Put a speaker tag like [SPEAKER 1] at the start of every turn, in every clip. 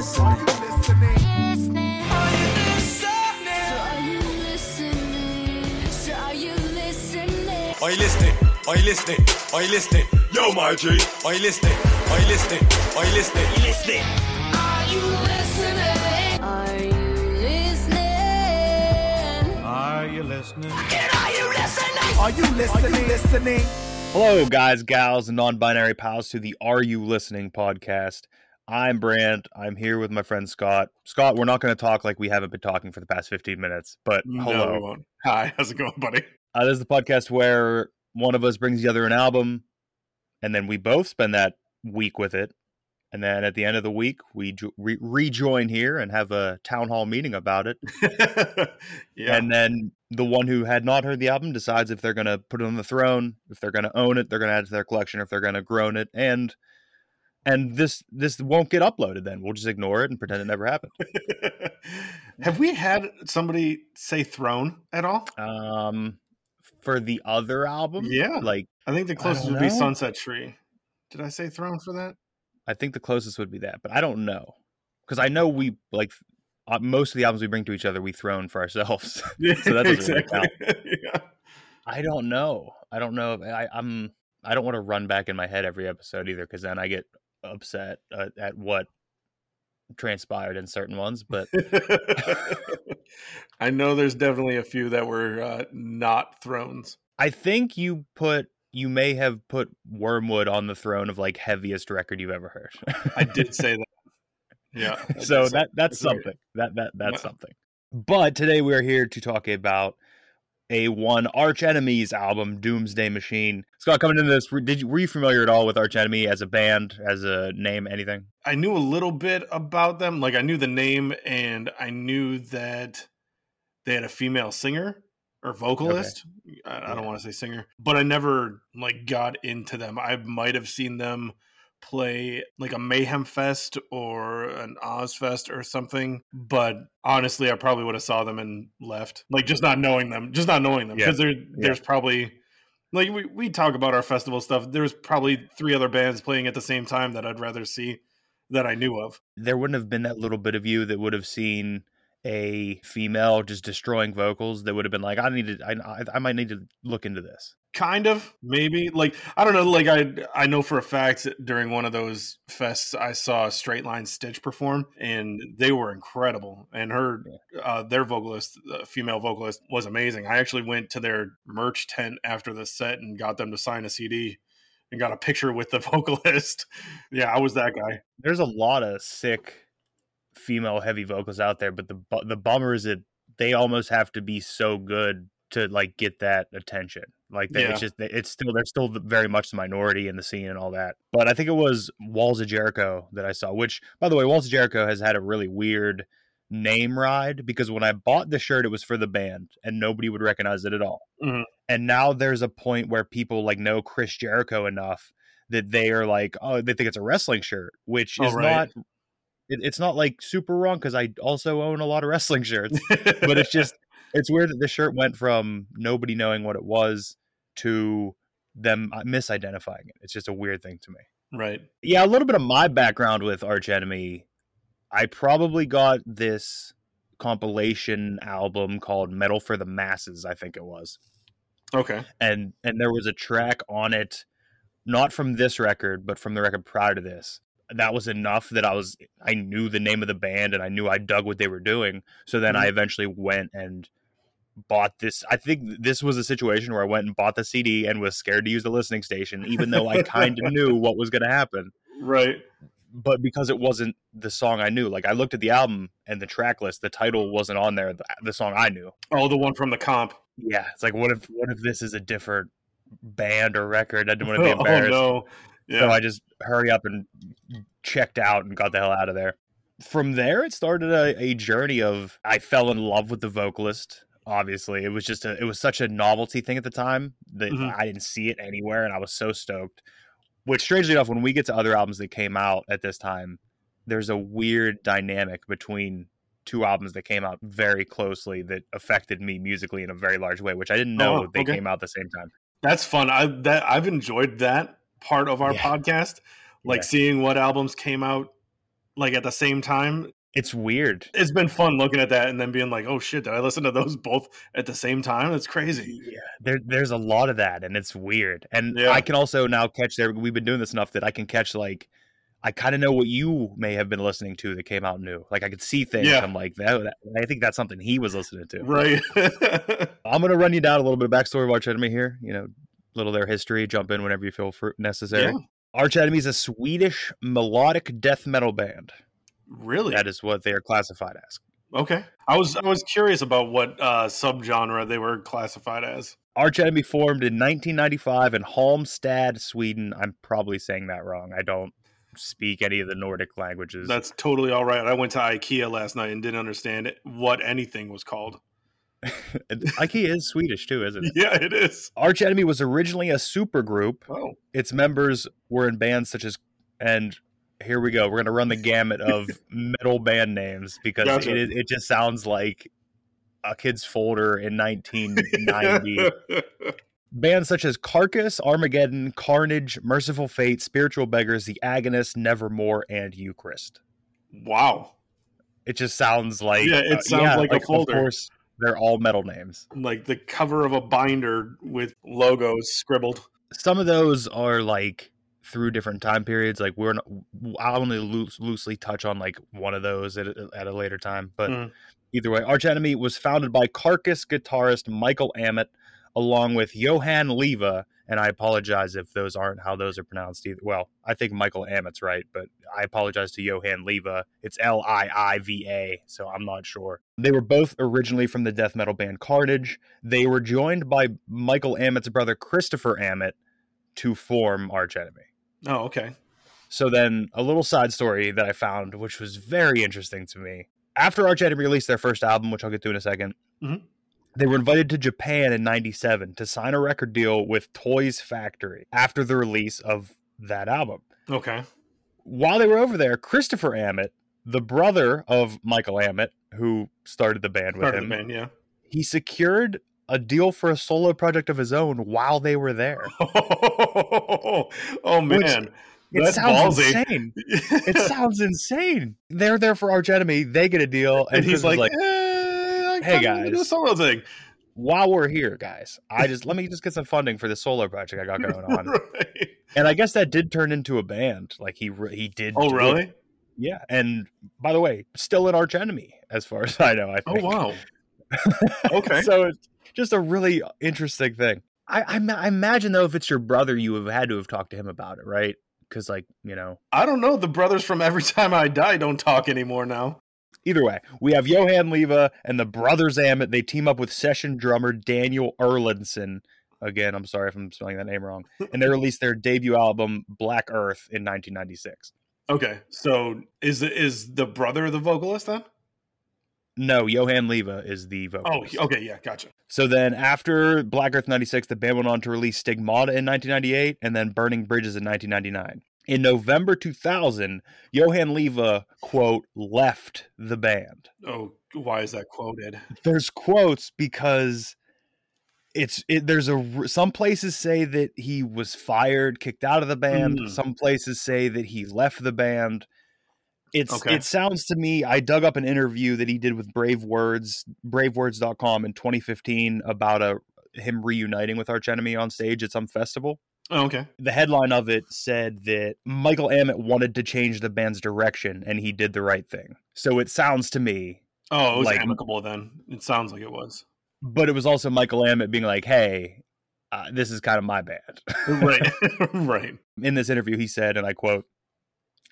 [SPEAKER 1] are you listening?
[SPEAKER 2] Are you listening?
[SPEAKER 3] Are you listening? Are you listening? Are you listening? Yo, my G. Are you listening? Are you listening? Are you listening? Are you listening?
[SPEAKER 2] Are you listening?
[SPEAKER 4] Are you listening?
[SPEAKER 2] Are you listening? Are you listening?
[SPEAKER 5] Hello, guys, gals, and non binary pals to the Are You Listening podcast. I'm Brand. I'm here with my friend Scott. Scott, we're not going to talk like we haven't been talking for the past 15 minutes, but
[SPEAKER 6] No,
[SPEAKER 5] hello.
[SPEAKER 6] we won't. Hi, how's it going, buddy?
[SPEAKER 5] Uh, this is the podcast where one of us brings the other an album, and then we both spend that week with it. And then at the end of the week, we jo- re- rejoin here and have a town hall meeting about it.
[SPEAKER 6] yeah.
[SPEAKER 5] And then the one who had not heard the album decides if they're going to put it on the throne, if they're going to own it, they're going to add it to their collection, if they're going to groan it, and and this this won't get uploaded. Then we'll just ignore it and pretend it never happened.
[SPEAKER 6] Have we had somebody say throne at all?
[SPEAKER 5] Um, for the other album,
[SPEAKER 6] Yeah.
[SPEAKER 5] like
[SPEAKER 6] I think the closest would be. Sunset Tree. Did I say throne for that?
[SPEAKER 5] I think the closest would be that, but I don't know because I know we like uh, most of the albums we bring to each other we throne for ourselves.
[SPEAKER 6] Yeah,
[SPEAKER 5] So that doesn't really count.
[SPEAKER 6] yeah.
[SPEAKER 5] I don't know. I don't know. If, I, I'm. I don't want to run back in my head every episode either, because then I get upset uh, at what transpired in certain ones. But
[SPEAKER 6] I know there's definitely a few that were uh, not thrones.
[SPEAKER 5] I think you put. You may have put Wormwood on the throne of like heaviest record you've ever heard.
[SPEAKER 6] I did say that. Yeah. I
[SPEAKER 5] so
[SPEAKER 6] say-
[SPEAKER 5] that that's
[SPEAKER 6] that's right.
[SPEAKER 5] something. That that that's
[SPEAKER 6] Yeah.
[SPEAKER 5] something. But today we're here to talk about a one Arch Enemies album, Doomsday Machine. Scott, coming into this, were- did you were you familiar at all with Arch Enemy as a band, as a name, anything?
[SPEAKER 6] I knew a little bit about them. Like I knew the name and I knew that they had a female singer or vocalist. I, I
[SPEAKER 5] Yeah.
[SPEAKER 6] don't want to say singer, but I never like got into them. I might have seen them play like a Mayhem Fest or an Ozzfest or something, but honestly, I probably would have saw them and left. Like just not knowing them, just not knowing them
[SPEAKER 5] Yeah.
[SPEAKER 6] because there there's probably like we, we talk about our festival stuff. There's probably three other bands playing at the same time that I'd rather see that I knew of.
[SPEAKER 5] There wouldn't have been that little bit of you that would have seen a female just destroying vocals that would have been like, I need to, I, I- I might need to look into this.
[SPEAKER 6] Kind of, maybe. Like I don't know. Like I I know for a fact that during one of those fests I saw Straight Line Stitch perform, and they were incredible. And her, uh, their vocalist, uh, female vocalist, was amazing. I actually went to their merch tent after the set and got them to sign a CD and got a picture with the vocalist. yeah, I was that guy.
[SPEAKER 5] There's a lot of sick female heavy vocals out there, but the the bummer is that they almost have to be so good to like get that attention. Like they,
[SPEAKER 6] Yeah.
[SPEAKER 5] it's just it's still they're still very much the minority in the scene and all that. But I think it was Walls of Jericho that I saw. Which, by the way, Walls of Jericho has had a really weird name ride because when I bought the shirt, it was for the band and nobody would recognize it at all.
[SPEAKER 6] Mhm.
[SPEAKER 5] And now there's a point where people like know Chris Jericho enough that they are like, oh, they think it's a wrestling shirt, which
[SPEAKER 6] Oh,
[SPEAKER 5] is
[SPEAKER 6] right.
[SPEAKER 5] not. It, it's not like super wrong because I also own a lot of wrestling shirts, but it's just it's weird that the shirt went from nobody knowing what it was to them uh, misidentifying it. It's just a weird thing to me.
[SPEAKER 6] right.
[SPEAKER 5] Yeah, a little bit of my background with Arch Enemy. I probably got this compilation album called Metal for the Masses, I think it was.
[SPEAKER 6] Okay.
[SPEAKER 5] And and there was a track on it not from this record, but from the record prior to this. that was enough that I was I knew the name of the band and I knew I dug what they were doing. So then I eventually went and bought this. I think this was a situation where I went and bought the CD and was scared to use the listening station, even though I kind of knew what was going to happen.
[SPEAKER 6] Right.
[SPEAKER 5] But because it wasn't the song I knew, like I looked at the album and the track list, the title wasn't on there. The, the song I knew.
[SPEAKER 6] Oh, the one from the comp.
[SPEAKER 5] Yeah, it's like what if what if this is a different band or record? I didn't want to be embarrassed.
[SPEAKER 6] oh
[SPEAKER 5] embarrassed.
[SPEAKER 6] no. Yeah.
[SPEAKER 5] So I just hurry up and checked out and got the hell out of there. From there, it started a, a journey of I fell in love with the vocalist. Obviously, it was just a it was such a novelty thing at the time that
[SPEAKER 6] Mhm.
[SPEAKER 5] I didn't see it anywhere, and I was so stoked. Which, strangely enough, when we get to other albums that came out at this time, there's a weird dynamic between two albums that came out very closely that affected me musically in a very large way, which I didn't know
[SPEAKER 6] Oh,
[SPEAKER 5] they
[SPEAKER 6] Okay.
[SPEAKER 5] came out at the same time.
[SPEAKER 6] That's fun. I that I've enjoyed that part of our
[SPEAKER 5] Yeah.
[SPEAKER 6] podcast. Like
[SPEAKER 5] Yeah.
[SPEAKER 6] seeing what albums came out like at the same time.
[SPEAKER 5] It's weird.
[SPEAKER 6] It's been fun looking at that and then being like, "Oh shit, did I listen to those both at the same time?" That's crazy.
[SPEAKER 5] Yeah, there, there's a lot of that, and it's weird. And
[SPEAKER 6] Yeah.
[SPEAKER 5] I can also now catch there. We've been doing this enough that I can catch like, I kind of know what you may have been listening to that came out new. Like I could see things.
[SPEAKER 6] Yeah.
[SPEAKER 5] I'm like, that, that- I think that's something he was listening to.
[SPEAKER 6] Right.
[SPEAKER 5] I'm gonna run you down a little bit of backstory of Arch Enemy here. You know, little their history. Jump in whenever you feel necessary.
[SPEAKER 6] Yeah.
[SPEAKER 5] Arch Enemy is a Swedish melodic death metal band.
[SPEAKER 6] Really?
[SPEAKER 5] That is what they are classified as.
[SPEAKER 6] Okay. I was I was curious about what uh subgenre they were classified as.
[SPEAKER 5] Arch Enemy formed in 1995 in Halmstad, Sweden. I'm probably saying that wrong. I don't speak any of the Nordic languages.
[SPEAKER 6] That's totally all right. I went to IKEA last night and didn't understand it, what anything was called.
[SPEAKER 5] IKEA is Swedish too, isn't it?
[SPEAKER 6] Yeah, it is.
[SPEAKER 5] Arch Enemy was originally a supergroup.
[SPEAKER 6] Oh.
[SPEAKER 5] Its members were in bands such as, and here we go. We're going to run the gamut of metal band names because
[SPEAKER 6] Gotcha.
[SPEAKER 5] it, it just sounds like a kid's folder in 1990. Bands such as Carcass, Armageddon, Carnage, Mercyful Fate, Spiritual Beggars, The Agonist, Nevermore, and Eucharist.
[SPEAKER 6] wow.
[SPEAKER 5] It just sounds like
[SPEAKER 6] Yeah, it
[SPEAKER 5] uh,
[SPEAKER 6] sounds like a folder.
[SPEAKER 5] of course, they're all metal names.
[SPEAKER 6] Like the cover of a binder with logos scribbled.
[SPEAKER 5] Some of those are like through different time periods. Like we're not, I'll only loose, loosely touch on like one of those at, a- at a later time. But
[SPEAKER 6] Mhm.
[SPEAKER 5] either way, Arch Enemy was founded by Carcass guitarist Michael Amott, along with Johan Liiva. And I apologize if those aren't how those are pronounced either. Well, I think Michael Amott's right, but I apologize to Johan Liiva. It's L I I V A, so I'm not sure. They were both originally from the death metal band Carnage. They were joined by Michael Amott's brother Christopher Amott to form Arch Enemy.
[SPEAKER 6] Oh, okay.
[SPEAKER 5] So then a little side story that I found, which was very interesting to me. After Arch Enemy released their first album, which I'll get to in a 2nd
[SPEAKER 6] Mhm.
[SPEAKER 5] they were invited to Japan in 97 to sign a record deal with Toys Factory after the release of that album.
[SPEAKER 6] Okay.
[SPEAKER 5] While they were over there, Christopher Amott, the brother of Michael Amott, who started the band with
[SPEAKER 6] Part
[SPEAKER 5] him,
[SPEAKER 6] band, yeah.
[SPEAKER 5] he secured a deal for a solo project of his own while they were there.
[SPEAKER 6] oh man.
[SPEAKER 5] It
[SPEAKER 6] That's
[SPEAKER 5] sounds
[SPEAKER 6] ballsy.
[SPEAKER 5] insane. It sounds insane. They're there for Arch Enemy. They get a deal, and,
[SPEAKER 6] and he's
[SPEAKER 5] is
[SPEAKER 6] like, eh,
[SPEAKER 5] "Hey,
[SPEAKER 6] kinda do
[SPEAKER 5] guys."
[SPEAKER 6] a solo thing.
[SPEAKER 5] while we're here, guys, I just let me just get some funding for this solo project I got going on.
[SPEAKER 6] right.
[SPEAKER 5] and I guess that did turn into a band. Like he re- he did.
[SPEAKER 6] Oh
[SPEAKER 5] do it.
[SPEAKER 6] really?
[SPEAKER 5] Yeah. And by the way, still an Arch Enemy, as far as I know. I
[SPEAKER 6] Oh wow. Okay.
[SPEAKER 5] so it's just a really interesting thing. I, I I imagine though, if it's your brother, you have had to have talked to him about it, right? Because like you know,
[SPEAKER 6] I don't know. The brothers from Every Time I Die don't talk anymore now.
[SPEAKER 5] Either way, we have Johan Liiva and the brothers Amott. They team up with session drummer Daniel Erlandsson. Again, I'm sorry if I'm spelling that name wrong. And they released their debut album Black Earth in 1996.
[SPEAKER 6] Okay, so is the, is the brother the vocalist then?
[SPEAKER 5] No, Johan Liiva is the vocalist.
[SPEAKER 6] Oh, okay, yeah, gotcha.
[SPEAKER 5] So then after Black Earth 96, the band went on to release Stigmata in 1998 and then Burning Bridges in 1999. In November 2000, Johan Liiva, quote, left the band.
[SPEAKER 6] Oh, why is that quoted?
[SPEAKER 5] there's quotes because it's it, there's a some places say that he was fired kicked out of the band
[SPEAKER 6] Mm.
[SPEAKER 5] some places say that he left the band it's
[SPEAKER 6] Okay.
[SPEAKER 5] it sounds to me i dug up an interview that he did with brave words bravewords.com in 2015 about a him reuniting with arch enemy on stage at some festival
[SPEAKER 6] Oh, okay.
[SPEAKER 5] The headline of it said that Michael Amott wanted to change the band's direction and he did the right thing. So it sounds to me,
[SPEAKER 6] Oh, it was
[SPEAKER 5] Like-
[SPEAKER 6] amicable then. It sounds like it was.
[SPEAKER 5] but it was also Michael Amott being like, hey, uh, this is kind of my band.
[SPEAKER 6] Right. right.
[SPEAKER 5] in this interview, he said, and I quote,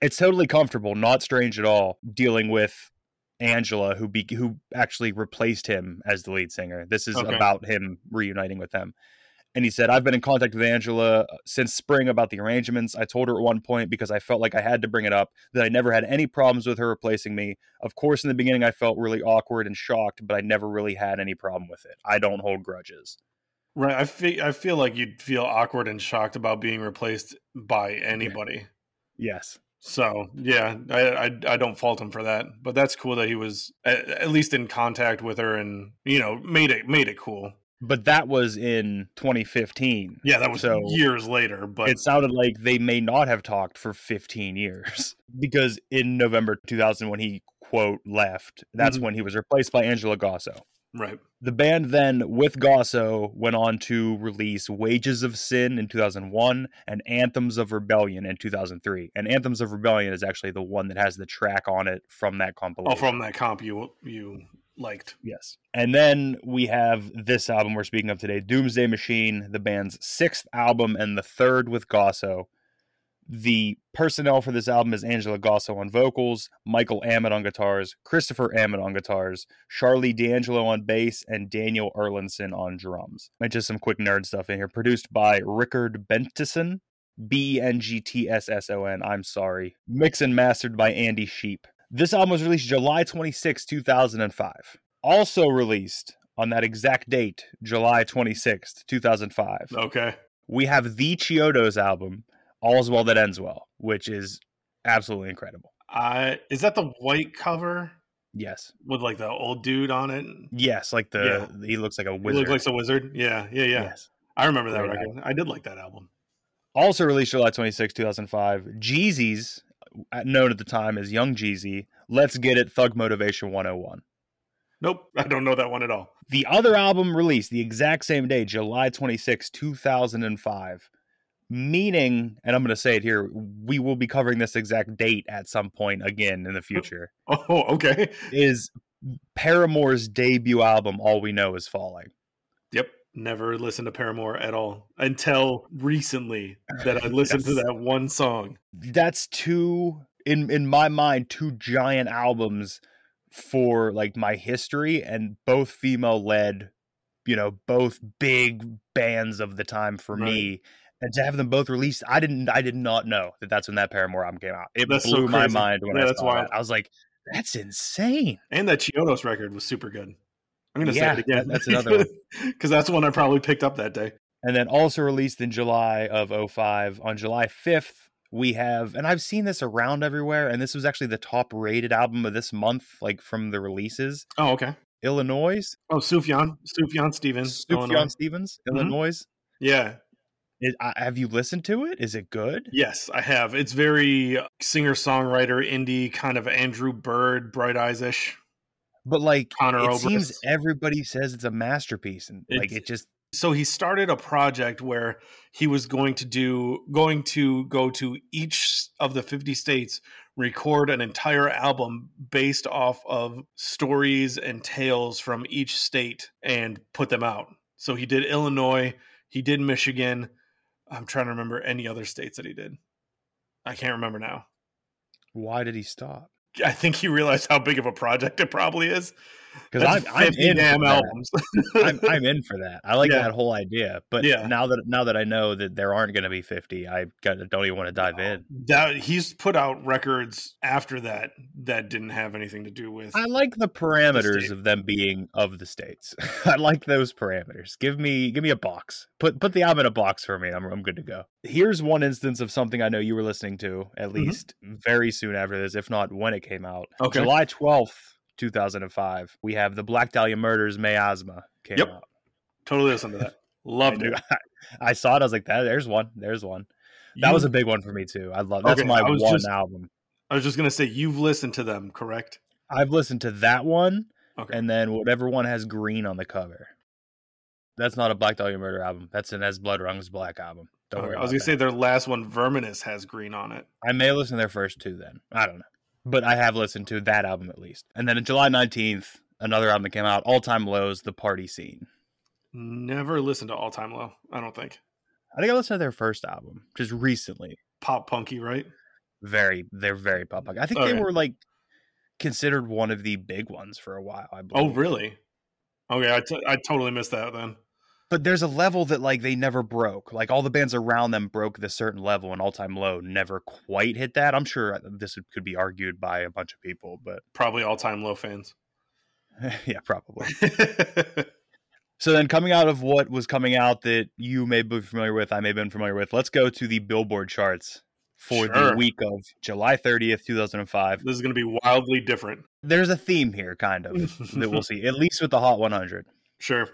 [SPEAKER 5] "It's totally comfortable, not strange at all, dealing with Angela, who be, who actually replaced him as the lead singer. This is
[SPEAKER 6] Okay.
[SPEAKER 5] about him reuniting with them." And he said, "I've been in contact with Angela uh, since spring about the arrangements. I told her at one point because I felt like I had to bring it up that I never had any problems with her replacing me. Of course, in the beginning, I felt really awkward and shocked, but I never really had any problem with it. I don't hold grudges."
[SPEAKER 6] Right. I feel I feel like you'd feel awkward and shocked about being replaced by anybody.
[SPEAKER 5] Yes.
[SPEAKER 6] So yeah, I, I I don't fault him for that. But that's cool that he was at, at least in contact with her and you know made it made it cool.
[SPEAKER 5] But that was in 2015.
[SPEAKER 6] Yeah, that was
[SPEAKER 5] So-
[SPEAKER 6] years later. But
[SPEAKER 5] it sounded like they may not have talked for 15 years because in November 2000 when he quote left that's
[SPEAKER 6] Mhm.
[SPEAKER 5] when he was replaced by Angela Gossow.
[SPEAKER 6] Right.
[SPEAKER 5] The band then with Gossow went on to release Wages of Sin in 2001 and Anthems of Rebellion in 2003. And Anthems of Rebellion is actually the one that has the track on it from that oh, compilation.
[SPEAKER 6] Oh, from that comp you you liked.
[SPEAKER 5] Yes. And then we have this album we're speaking of today, Doomsday Machine, the band's sixth album and the third with Gossow. The personnel for this album is Angela Gossow on vocals, Michael Amott on guitars, Christopher Amott on guitars, Sharlee D'Angelo on bass, and Daniel Erlinson on drums. And just some quick nerd stuff in here. Produced by Rickard Bengtsson, B E N G T S S O N. I'm sorry. Mixed and mastered by Andy Sneap. This album was released July 26, 2005. Also released on that exact date, July 26th, 2005.
[SPEAKER 6] Okay.
[SPEAKER 5] We have the Chiodos album, All's Well That Ends Well, which is absolutely incredible.
[SPEAKER 6] I is that the white cover
[SPEAKER 5] Yes.
[SPEAKER 6] with like the old dude on it?
[SPEAKER 5] Yes, like the he looks like a
[SPEAKER 6] He
[SPEAKER 5] wizard.
[SPEAKER 6] looks like a wizard. Yeah, yeah, yeah.
[SPEAKER 5] Yes.
[SPEAKER 6] I remember that
[SPEAKER 5] Great
[SPEAKER 6] record. I did like that album.
[SPEAKER 5] Also released July 26, 2005, Jeezy's, uh, known at the time as Young Jeezy, Let's Get It Thug Motivation 101.
[SPEAKER 6] Nope, I don't know that one at all.
[SPEAKER 5] The other album released the exact same day, July 26, 2005. Meaning, and I'm going to say it here, we will be covering this exact date at some point again in the oh, future,
[SPEAKER 6] Oh, okay.
[SPEAKER 5] is Paramore's debut album, All We Know Is Falling.
[SPEAKER 6] Yep. Never listened to Paramore at all until recently that I listened to that one song.
[SPEAKER 5] That's two, in, in my mind, two giant albums for like my history and both female led, you know, both big bands of the time for me. And to have them both released, I didn't, I did not know that that's when that Paramore album came out. It
[SPEAKER 6] That's so
[SPEAKER 5] blew my mind when
[SPEAKER 6] Yeah,
[SPEAKER 5] I
[SPEAKER 6] that's wild.
[SPEAKER 5] I was like, that's insane.
[SPEAKER 6] And that Chiodos record was super good. I'm going to
[SPEAKER 5] Yeah,
[SPEAKER 6] say it again.
[SPEAKER 5] that's another.
[SPEAKER 6] Because that's one I probably picked up that day.
[SPEAKER 5] And then also released in July of 05. On July 5th, we have, and I've seen this around everywhere, and this was actually the top rated album of this month, like from the releases.
[SPEAKER 6] Oh, okay.
[SPEAKER 5] Illinois,
[SPEAKER 6] Oh, Sufjan. Sufjan Stevens. Illinois.
[SPEAKER 5] Sufjan Stevens,
[SPEAKER 6] Mhm.
[SPEAKER 5] Illinois.
[SPEAKER 6] Yeah.
[SPEAKER 5] It, I, uh, have you listened to it? Is it good?
[SPEAKER 6] Yes, I have. It's very uh, singer songwriter, indie, kind of Andrew Bird, Bright Eyes ish.
[SPEAKER 5] But like,
[SPEAKER 6] Conor
[SPEAKER 5] it seems everybody says it's a masterpiece, and like it just
[SPEAKER 6] So he started a project where he was going to do, going to go to each of the 50 states, record an entire album based off of stories and tales from each state and put them out. So he did Illinois, he did Michigan. I'm trying to remember any other states that he did. I can't remember now.
[SPEAKER 5] why did he stop?
[SPEAKER 6] I think he realized how big of a project it probably is.
[SPEAKER 5] Because I'm, I'm in
[SPEAKER 6] damn
[SPEAKER 5] for that.
[SPEAKER 6] albums.
[SPEAKER 5] I'm, I'm in for that. I like
[SPEAKER 6] Yeah.
[SPEAKER 5] that whole idea. But
[SPEAKER 6] Yeah.
[SPEAKER 5] now that now that I know that there aren't going to be 50, I don't even want to dive in.
[SPEAKER 6] that he's put out records after that that didn't have anything to do with
[SPEAKER 5] I like the parameters
[SPEAKER 6] state.
[SPEAKER 5] of them being of the states. I like those parameters. Give me give me a box. Put put the album in a box for me. I'm I'm good to go. Here's one instance of something I know you were listening to at
[SPEAKER 6] Mhm.
[SPEAKER 5] least very soon after this, if not when it came out.
[SPEAKER 6] Okay.
[SPEAKER 5] July 12th, 2005. We have the Black Dahlia Murders Miasma came
[SPEAKER 6] Yep.
[SPEAKER 5] out.
[SPEAKER 6] totally listen to that.
[SPEAKER 5] I,
[SPEAKER 6] Loved
[SPEAKER 5] knew-
[SPEAKER 6] it.
[SPEAKER 5] I saw it. I was like, that. There's one. There's one. That
[SPEAKER 6] You-
[SPEAKER 5] was a big one for me too. I love. That's
[SPEAKER 6] Okay,
[SPEAKER 5] my one
[SPEAKER 6] just-
[SPEAKER 5] album.
[SPEAKER 6] I was just gonna say you've listened to them, correct?
[SPEAKER 5] I've listened to that one,
[SPEAKER 6] Okay.
[SPEAKER 5] and then whatever one has green on the cover. That's not a Black Dahlia Murder album. That's an As Blood Runs Black album. Don't worry.
[SPEAKER 6] I was gonna say their last one, Verminous, has green on it.
[SPEAKER 5] I may listen to their first two then. I don't know. But I have listened to that album at least. And then on July 19th, another album that came out, All Time Lows, The Party Scene.
[SPEAKER 6] Never listened to All Time Low. I don't think
[SPEAKER 5] I think I listened to their first album just recently.
[SPEAKER 6] pop punky, right?
[SPEAKER 5] Very, they're very pop punk. I think
[SPEAKER 6] Okay.
[SPEAKER 5] they were like considered one of the big ones for a while. I
[SPEAKER 6] oh,
[SPEAKER 5] believe.
[SPEAKER 6] Oh, really? Okay, I, t- I totally missed that then.
[SPEAKER 5] But there's a level that like they never broke. Like all the bands around them broke this certain level, and All Time Low never quite hit that. I'm sure uh, this could be argued by a bunch of people, but
[SPEAKER 6] Probably All Time Low fans.
[SPEAKER 5] yeah, probably. So then, coming out of what was coming out that you may be familiar with, I may have been familiar with, let's go to the Billboard charts for the week of July 30th, 2005.
[SPEAKER 6] this is going to be wildly different.
[SPEAKER 5] There's a theme here, kind of, that we'll see, at least with the Hot 100.
[SPEAKER 6] Sure.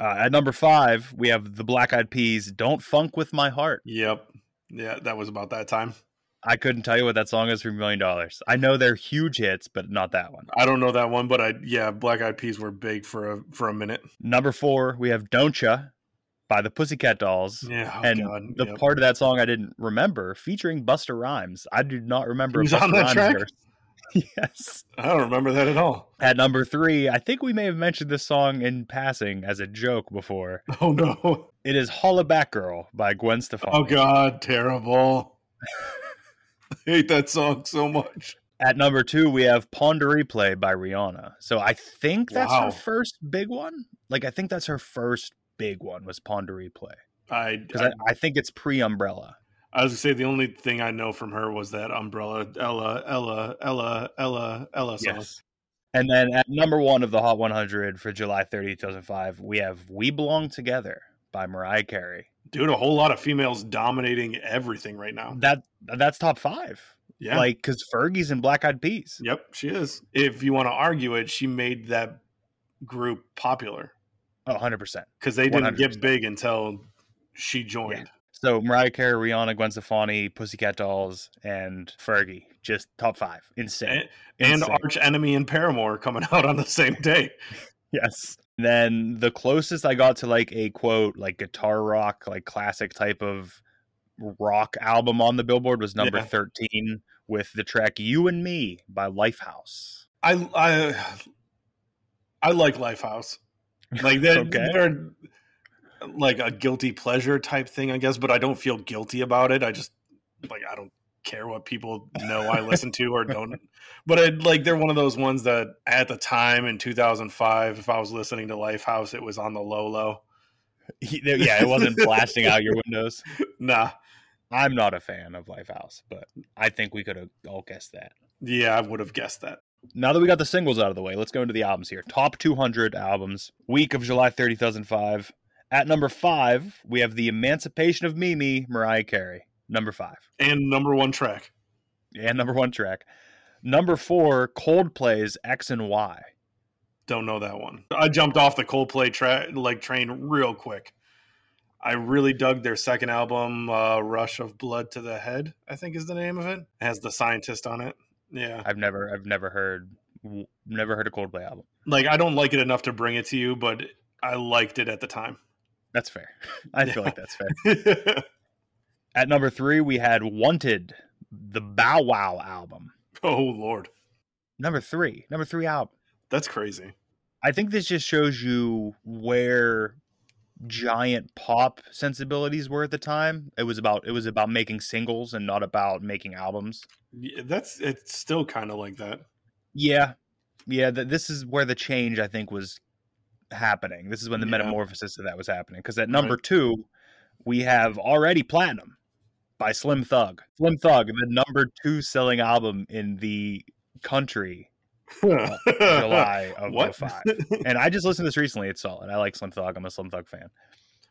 [SPEAKER 5] Uh, at number five, we have the Black Eyed Peas, Don't Phunk With My Heart.
[SPEAKER 6] Yep. Yeah, that was about that time.
[SPEAKER 5] I couldn't tell you what that song is for a million dollars. I know they're huge hits, but not that one.
[SPEAKER 6] I don't know that one, but I yeah, Black Eyed Peas were big for a for a minute.
[SPEAKER 5] Number four, we have Don't Ya by the Pussycat Dolls.
[SPEAKER 6] Yeah, oh
[SPEAKER 5] and
[SPEAKER 6] God,
[SPEAKER 5] the
[SPEAKER 6] yep.
[SPEAKER 5] part of that song I didn't remember featuring Busta Rhymes. I do not remember. a
[SPEAKER 6] He on that
[SPEAKER 5] Rhymes
[SPEAKER 6] track?
[SPEAKER 5] verse. yes.
[SPEAKER 6] I don't remember that at all.
[SPEAKER 5] At number three, I think we may have mentioned this song in passing as a joke before.
[SPEAKER 6] Oh no.
[SPEAKER 5] It is "Holla Back Girl" by Gwen Stefani.
[SPEAKER 6] Oh God, terrible. I hate that song so much.
[SPEAKER 5] At number two, we have "Pon de Replay" by Rihanna. So I think that's
[SPEAKER 6] Wow.
[SPEAKER 5] her first big one. Like I think that's her first big one was "Pon de Replay"
[SPEAKER 6] I I,
[SPEAKER 5] I, I think it's pre-Umbrella.
[SPEAKER 6] I was gonna say the only thing I know from her was that Umbrella Ella Ella Ella Ella Ella song.
[SPEAKER 5] Yes. And then at number one of the Hot 100 for July 30, 2005, we have "We Belong Together" by Mariah Carey.
[SPEAKER 6] Dude, a whole lot of females dominating everything right now.
[SPEAKER 5] That that's top five.
[SPEAKER 6] Yeah.
[SPEAKER 5] Like because Fergie's in Black Eyed Peas.
[SPEAKER 6] Yep, she is. If you want to argue it, she made that group popular
[SPEAKER 5] Oh, 100 percent.
[SPEAKER 6] because they didn't
[SPEAKER 5] 100%.
[SPEAKER 6] get big until she joined.
[SPEAKER 5] So Mariah Carey, Rihanna, Gwen Stefani, Pussycat Dolls, and Fergie, just top five. Insane.
[SPEAKER 6] And, and. Arch Enemy and Paramore coming out on the same day.
[SPEAKER 5] Yes. Then the closest I got to like a quote, like guitar rock, like classic type of rock album on the Billboard was number
[SPEAKER 6] Yeah.
[SPEAKER 5] 13 with the track You and Me by Lifehouse.
[SPEAKER 6] I I I like Lifehouse. Like they're,
[SPEAKER 5] Okay.
[SPEAKER 6] they're like a guilty pleasure type thing, I guess, but I don't feel guilty about it. I just like I don't care what people know I listen to or don't. But I like they're one of those ones that at the time in 2005, if I was listening to Lifehouse, it was on the low low.
[SPEAKER 5] Yeah, it wasn't blasting out your windows.
[SPEAKER 6] Nah,
[SPEAKER 5] I'm not a fan of Lifehouse, but I think we could have all guessed that.
[SPEAKER 6] yeah, I would have guessed that.
[SPEAKER 5] Now that we got the singles out of the way, let's go into the albums here. Top 200 albums, week of July 30, 2005. At number five, we have The Emancipation of Mimi, Mariah Carey. Number five.
[SPEAKER 6] And number one track.
[SPEAKER 5] And number one track. Number four, Coldplay's X and Y.
[SPEAKER 6] Don't know that one. I jumped off the Coldplay tra- like train real quick. I really dug their second album, uh, "Rush of Blood to the Head." I think is the name of it. It has the scientist on it. Yeah,
[SPEAKER 5] I've never, I've never heard, never heard a Coldplay album.
[SPEAKER 6] like I don't like it enough to bring it to you, but I liked it at the time.
[SPEAKER 5] That's fair. I feel like that's fair. At number three, we had Wanted, the Bow Wow album.
[SPEAKER 6] oh Lord,
[SPEAKER 5] Number three, number three album.
[SPEAKER 6] that's crazy.
[SPEAKER 5] I think this just shows you where giant pop sensibilities were at the time. It was about it was about making singles and not about making albums.
[SPEAKER 6] Yeah, that's it's still kind of like that.
[SPEAKER 5] Yeah. Yeah, th- this is where the change I think was happening. This is when the
[SPEAKER 6] Yeah.
[SPEAKER 5] metamorphosis of that was happening because at number
[SPEAKER 6] Right.
[SPEAKER 5] 2 we have already platinum by Slim Thug. Slim Thug, the number 2 selling album in the country July of
[SPEAKER 6] What?
[SPEAKER 5] 05. And I just listened to this recently. It's solid. I like Slim Thug. I'm a Slim Thug fan.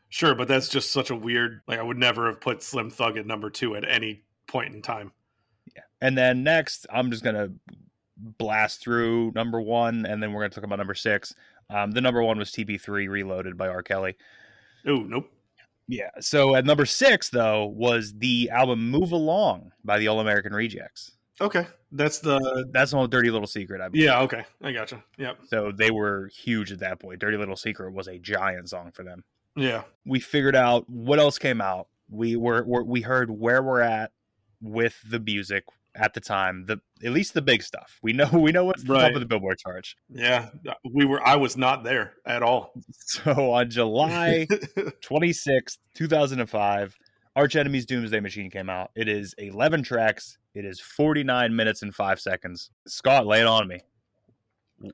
[SPEAKER 6] Sure, but that's just such a weird. Like I would never have put Slim Thug at number two at any point in time. Yeah.
[SPEAKER 5] And then next, I'm just gonna blast through number one, and then we're gonna talk about number six. Um, the number one was TP3 Reloaded by R. Kelly.
[SPEAKER 6] Oh nope.
[SPEAKER 5] Yeah. So at number six, though, was the album "Move Along" by the All American Rejects.
[SPEAKER 6] Okay, that's the
[SPEAKER 5] That's no dirty little secret. I believe.
[SPEAKER 6] yeah. Okay, I gotcha. Yep.
[SPEAKER 5] So they were huge at that point. Dirty Little Secret was a giant song for them.
[SPEAKER 6] Yeah.
[SPEAKER 5] We figured out what else came out We were, were we heard where we're at with the music at the time. The at least the big stuff. We know we know what's the top of the Billboard charts.
[SPEAKER 6] Yeah, uh, we were. I was not there at all.
[SPEAKER 5] So on July 26th, 2005, Arch Enemy's Doomsday Machine came out. It is 11 tracks. It is 49 minutes and 5 seconds. Scott, lay it on me.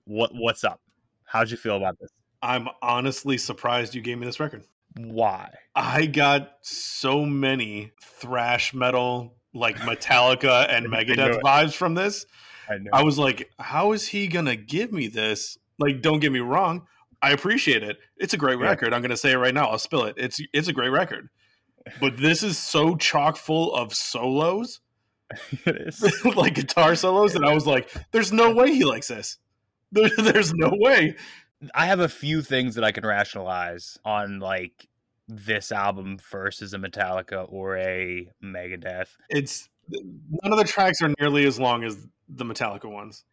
[SPEAKER 5] What what's up? How'd you feel about this?
[SPEAKER 6] I'm honestly surprised you gave me this record.
[SPEAKER 5] Why?
[SPEAKER 6] I got so many thrash metal, like Metallica and Megadeth vibes from this.
[SPEAKER 5] I know.
[SPEAKER 6] I was like, how is he gonna give me this? Like, don't get me wrong, I appreciate it. It's a great
[SPEAKER 5] Yeah.
[SPEAKER 6] record. I'm gonna say it right now. I'll spill it. It's it's a great record. But this is so chock full of solos, like guitar solos, that I was like, there's no way he likes this. There, there's no way.
[SPEAKER 5] I have a few things that I can rationalize on like this album versus a Metallica or a Megadeth.
[SPEAKER 6] It's none of the tracks are nearly as long as the Metallica ones.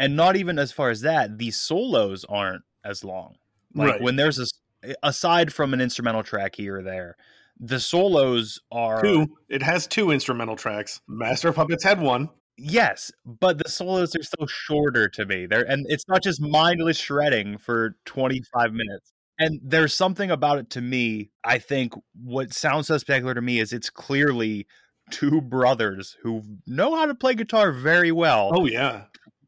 [SPEAKER 5] And not even as far as that, the solos aren't as long. Like
[SPEAKER 6] Right.
[SPEAKER 5] when there's a aside from an instrumental track here or there, the solos are
[SPEAKER 6] Two, it has two instrumental tracks. Master of Puppets had one.
[SPEAKER 5] yes, but the solos are so shorter to me. They're and it's not just mindless shredding for 25 minutes. And there's something about it to me. I think what sounds so spectacular to me is it's clearly two brothers who know how to play guitar very well,
[SPEAKER 6] Oh yeah,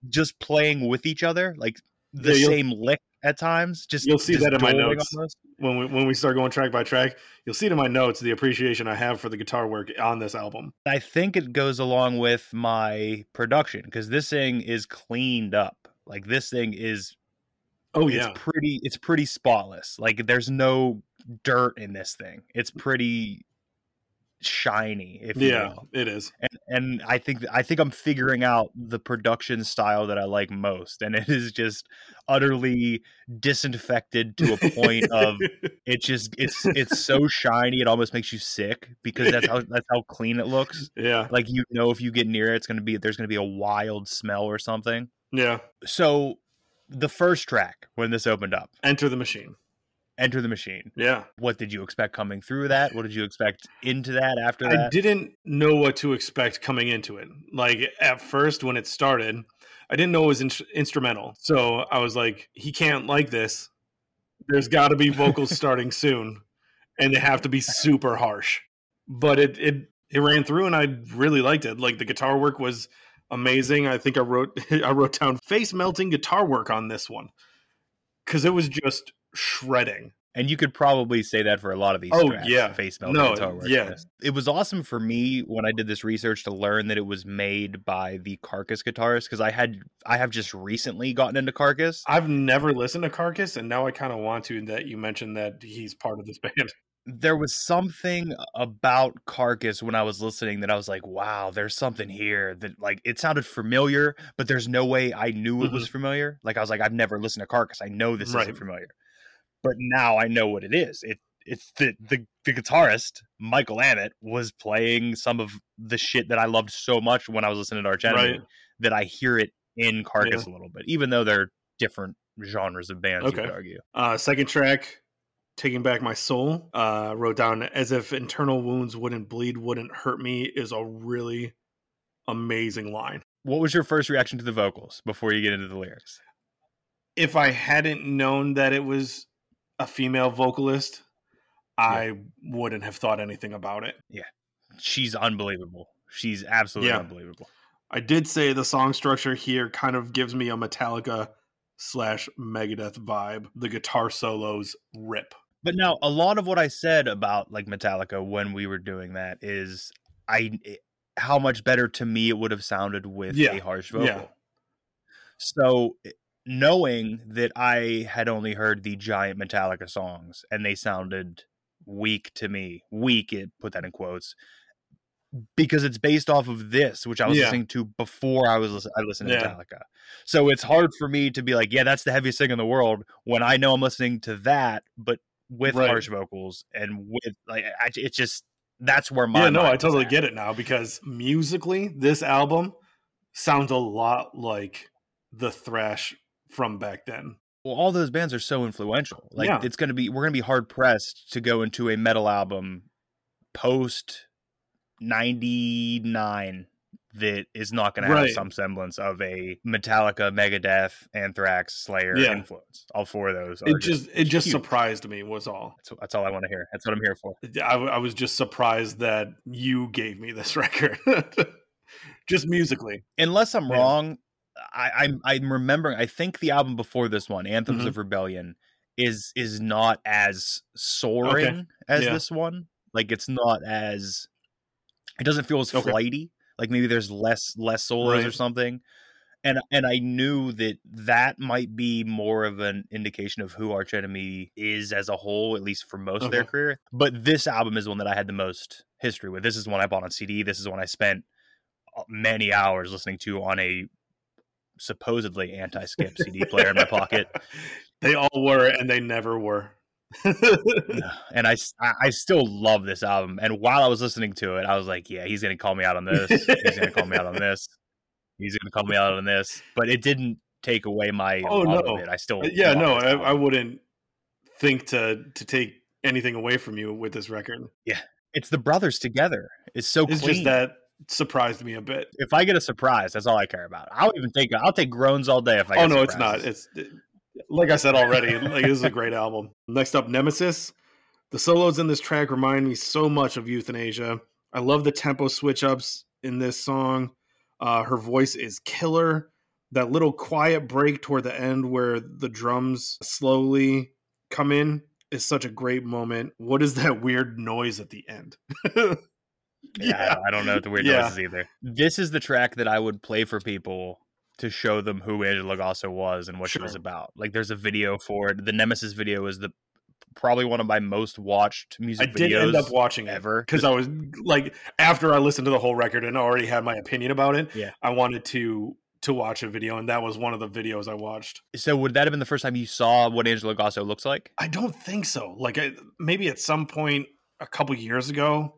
[SPEAKER 5] just playing with each other, like the
[SPEAKER 6] Yeah,
[SPEAKER 5] same lick at times. Just
[SPEAKER 6] You'll see
[SPEAKER 5] just
[SPEAKER 6] that in my notes. when we when we start going track by track, you'll see it in my notes the appreciation I have for the guitar work on this album.
[SPEAKER 5] I think it goes along with my production because this thing is cleaned up. Like this thing is
[SPEAKER 6] Oh
[SPEAKER 5] it's
[SPEAKER 6] yeah,
[SPEAKER 5] pretty it's pretty spotless. Like there's no dirt in this thing. It's pretty shiny, if you
[SPEAKER 6] yeah,
[SPEAKER 5] will.
[SPEAKER 6] it is.
[SPEAKER 5] And and I think I think I'm figuring out the production style that I like most. And it is just utterly disinfected to a point of it just it's it's so shiny it almost makes you sick because that's how that's how clean it looks.
[SPEAKER 6] yeah,
[SPEAKER 5] Like you know if you get near it, it's gonna be there's gonna be a wild smell or something.
[SPEAKER 6] yeah.
[SPEAKER 5] So the first track when this opened up,
[SPEAKER 6] Enter the machine.
[SPEAKER 5] Enter the Machine.
[SPEAKER 6] Yeah,
[SPEAKER 5] What did you expect coming through that? What did you expect into that after that?
[SPEAKER 6] I didn't know what to expect coming into it. Like at first when it started, I didn't know it was in- instrumental. So I was like, he can't like this. There's got to be vocals starting soon, and they have to be super harsh. But it it it ran through, and I really liked it. Like the guitar work was amazing. I think I wrote I wrote down face melting guitar work on this one because it was just shredding.
[SPEAKER 5] And you could probably say that for a lot of these
[SPEAKER 6] Oh,
[SPEAKER 5] tracks,
[SPEAKER 6] yeah.
[SPEAKER 5] face melting
[SPEAKER 6] No,
[SPEAKER 5] guitar work.
[SPEAKER 6] yeah.
[SPEAKER 5] It was awesome for me when I did this research to learn that it was made by the Carcass guitarist because I had I have just recently gotten into Carcass.
[SPEAKER 6] I've never listened to Carcass, and now I kind of want to. That you mentioned that he's part of this band.
[SPEAKER 5] There was something about Carcass when I was listening that I was like, wow, there's something here that like it sounded familiar, but there's no way I knew it was familiar. Like I was like, I've never listened to Carcass. I know this
[SPEAKER 6] Mm-hmm. Right.
[SPEAKER 5] isn't familiar. But now I know what it is. It it's the, the the guitarist, Michael Amott, was playing some of the shit that I loved so much when I was listening to Arch Enemy
[SPEAKER 6] Right.
[SPEAKER 5] that I hear it in Carcass a little bit, even though they're different genres of bands, you
[SPEAKER 6] Okay.
[SPEAKER 5] could argue.
[SPEAKER 6] Uh, second track, "Taking Back My Soul." Uh, wrote down as if internal wounds wouldn't bleed, wouldn't hurt me is a really amazing line.
[SPEAKER 5] What was your first reaction to the vocals before you get into the lyrics?
[SPEAKER 6] If I hadn't known that it was a female vocalist, I wouldn't have thought anything about it. Yeah.
[SPEAKER 5] She's unbelievable. She's absolutely
[SPEAKER 6] Yeah.
[SPEAKER 5] unbelievable.
[SPEAKER 6] I did say the song structure here kind of gives me a Metallica slash Megadeth vibe. The guitar solos rip.
[SPEAKER 5] But now a lot of what I said about like Metallica when we were doing that is I it- how much better to me it would have sounded with
[SPEAKER 6] Yeah.
[SPEAKER 5] a harsh vocal.
[SPEAKER 6] Yeah.
[SPEAKER 5] So eh, knowing that I had only heard the giant Metallica songs and they sounded weak to me, weak it put that in quotes because it's based off of this, which I was
[SPEAKER 6] Yeah.
[SPEAKER 5] listening to before I was I listened to
[SPEAKER 6] Yeah.
[SPEAKER 5] Metallica. So it's hard for me to be like, yeah, that's the heaviest thing in the world when I know I'm listening to that, but with
[SPEAKER 6] Right.
[SPEAKER 5] harsh vocals and with like, I, it's just that's where my
[SPEAKER 6] yeah, no, I totally
[SPEAKER 5] at.
[SPEAKER 6] get it now because musically, this album sounds a lot like the thrash from back then.
[SPEAKER 5] Well, all those bands are so influential. Like
[SPEAKER 6] Yeah.
[SPEAKER 5] it's gonna be we're gonna be hard pressed to go into a metal album post 99 that is not going to have some semblance of a Metallica, Megadeth, Anthrax, Slayer
[SPEAKER 6] Yeah.
[SPEAKER 5] influence. All four of those.
[SPEAKER 6] It just it just
[SPEAKER 5] huge.
[SPEAKER 6] surprised me was all.
[SPEAKER 5] That's, that's all I want to hear. That's what I'm here for.
[SPEAKER 6] I, I was just surprised that you gave me this record, just musically.
[SPEAKER 5] Unless I'm
[SPEAKER 6] Yeah.
[SPEAKER 5] wrong, I, I'm I'm remembering. I think the album before this one, Anthems
[SPEAKER 6] Mhm.
[SPEAKER 5] of Rebellion, is is not as soaring as
[SPEAKER 6] Yeah.
[SPEAKER 5] this one. Like it's not as. It doesn't feel as
[SPEAKER 6] Okay.
[SPEAKER 5] flighty. Like maybe there's less less solos or something. And and I knew that that might be more of an indication of who Arch Enemy is as a whole, at least for most of their career. But this album is one that I had the most history with. This is one I bought on CD. This is one I spent uh, many hours listening to on a supposedly anti-skip CD player in my pocket.
[SPEAKER 6] They all were, and they never were.
[SPEAKER 5] And I, I still love this album. And while I was listening to it, I was like, yeah, he's going to call me out on this. He's going to call me out on this. He's going to call me out on this. But it didn't take away my
[SPEAKER 6] Oh, no.
[SPEAKER 5] I still
[SPEAKER 6] Uh, yeah, no, I. I wouldn't think to to take anything away from you with this record.
[SPEAKER 5] Yeah, it's the brothers together. It's so
[SPEAKER 6] It's
[SPEAKER 5] clean.
[SPEAKER 6] just that surprised me a bit.
[SPEAKER 5] if I get a surprise, that's all I care about. I'll even take I'll take groans all day if I. Get
[SPEAKER 6] oh no, it's not. It's it- like I said already. like this is a great album. Next up, Nemesis. The solos in this track remind me so much of Euthanasia. I love the tempo switch ups in this song. Uh, her voice is killer. That little quiet break toward the end where the drums slowly come in is such a great moment. What is that weird noise at the end?
[SPEAKER 5] Yeah, I don't know what the weird
[SPEAKER 6] Yeah.
[SPEAKER 5] is either. This is the track that I would play for people to show them who Angela Lagosso was and what she was about. Like, there's a video for it. The Nemesis video is the probably one of my most watched music
[SPEAKER 6] I
[SPEAKER 5] music
[SPEAKER 6] did
[SPEAKER 5] videos
[SPEAKER 6] end up watching
[SPEAKER 5] ever.
[SPEAKER 6] because I was like, after I listened to the whole record and already had my opinion about it,
[SPEAKER 5] Yeah.
[SPEAKER 6] I wanted to to watch a video, and that was one of the videos I watched.
[SPEAKER 5] So would that have been the first time you saw what Angela Lagosso looks like?
[SPEAKER 6] I don't think so. Like, I, maybe at some point a couple years ago,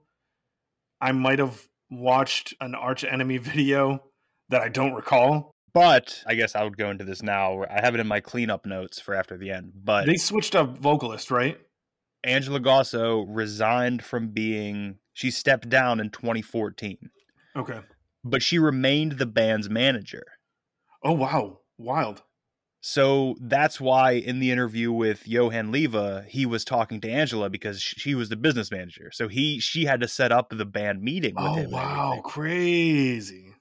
[SPEAKER 6] I might have watched an Arch Enemy video that I don't recall.
[SPEAKER 5] But I guess I would go into this now. I have it in my cleanup notes for after the end. But
[SPEAKER 6] They switched up vocalist, right?
[SPEAKER 5] Angela Lagosso resigned from being. She stepped down in 2014,
[SPEAKER 6] Okay.
[SPEAKER 5] but she remained the band's manager.
[SPEAKER 6] Oh wow, wild.
[SPEAKER 5] So that's why in the interview with Johan Liiva, he was talking to Angela because she was the business manager. So he she had to set up the band meeting with
[SPEAKER 6] Oh
[SPEAKER 5] him.
[SPEAKER 6] wow, crazy.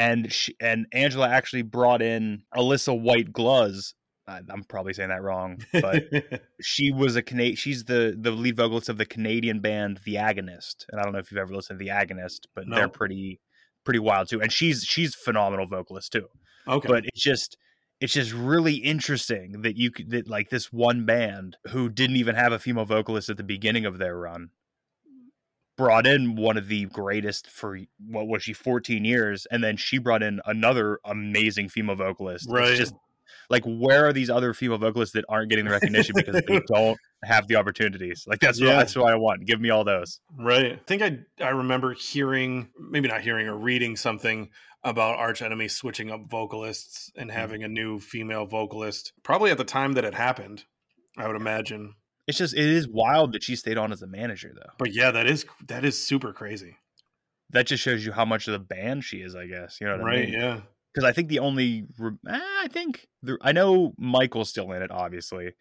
[SPEAKER 5] And she, and Angela actually brought in Alissa White Gluz. I'm probably saying that wrong, but she was a Cana- She's the the lead vocalist of the Canadian band The Agonist, and I don't know if you've ever listened to The Agonist, but
[SPEAKER 6] No.
[SPEAKER 5] they're pretty pretty wild too. And she's she's phenomenal vocalist too.
[SPEAKER 6] okay.
[SPEAKER 5] But it's just it's just really interesting that you could that like this one band who didn't even have a female vocalist at the beginning of their run brought in one of the greatest for what was she 14 years and then she brought in another amazing female vocalist
[SPEAKER 6] Right.
[SPEAKER 5] it's just like where are these other female vocalists that aren't getting the recognition because they don't have the opportunities like that's what that's what i want give me all those
[SPEAKER 6] Right. I think I I remember hearing maybe not hearing or reading something about Arch Enemy switching up vocalists and mm. having a new female vocalist. Probably at the time that it happened, I would imagine.
[SPEAKER 5] It's just it is wild that she stayed on as a manager though
[SPEAKER 6] But yeah, that is that is super crazy.
[SPEAKER 5] that just shows you how much of the band she is i guess you know what i
[SPEAKER 6] right, yeah.
[SPEAKER 5] because I think the only eh, I think the, I know Michael's still in it, obviously,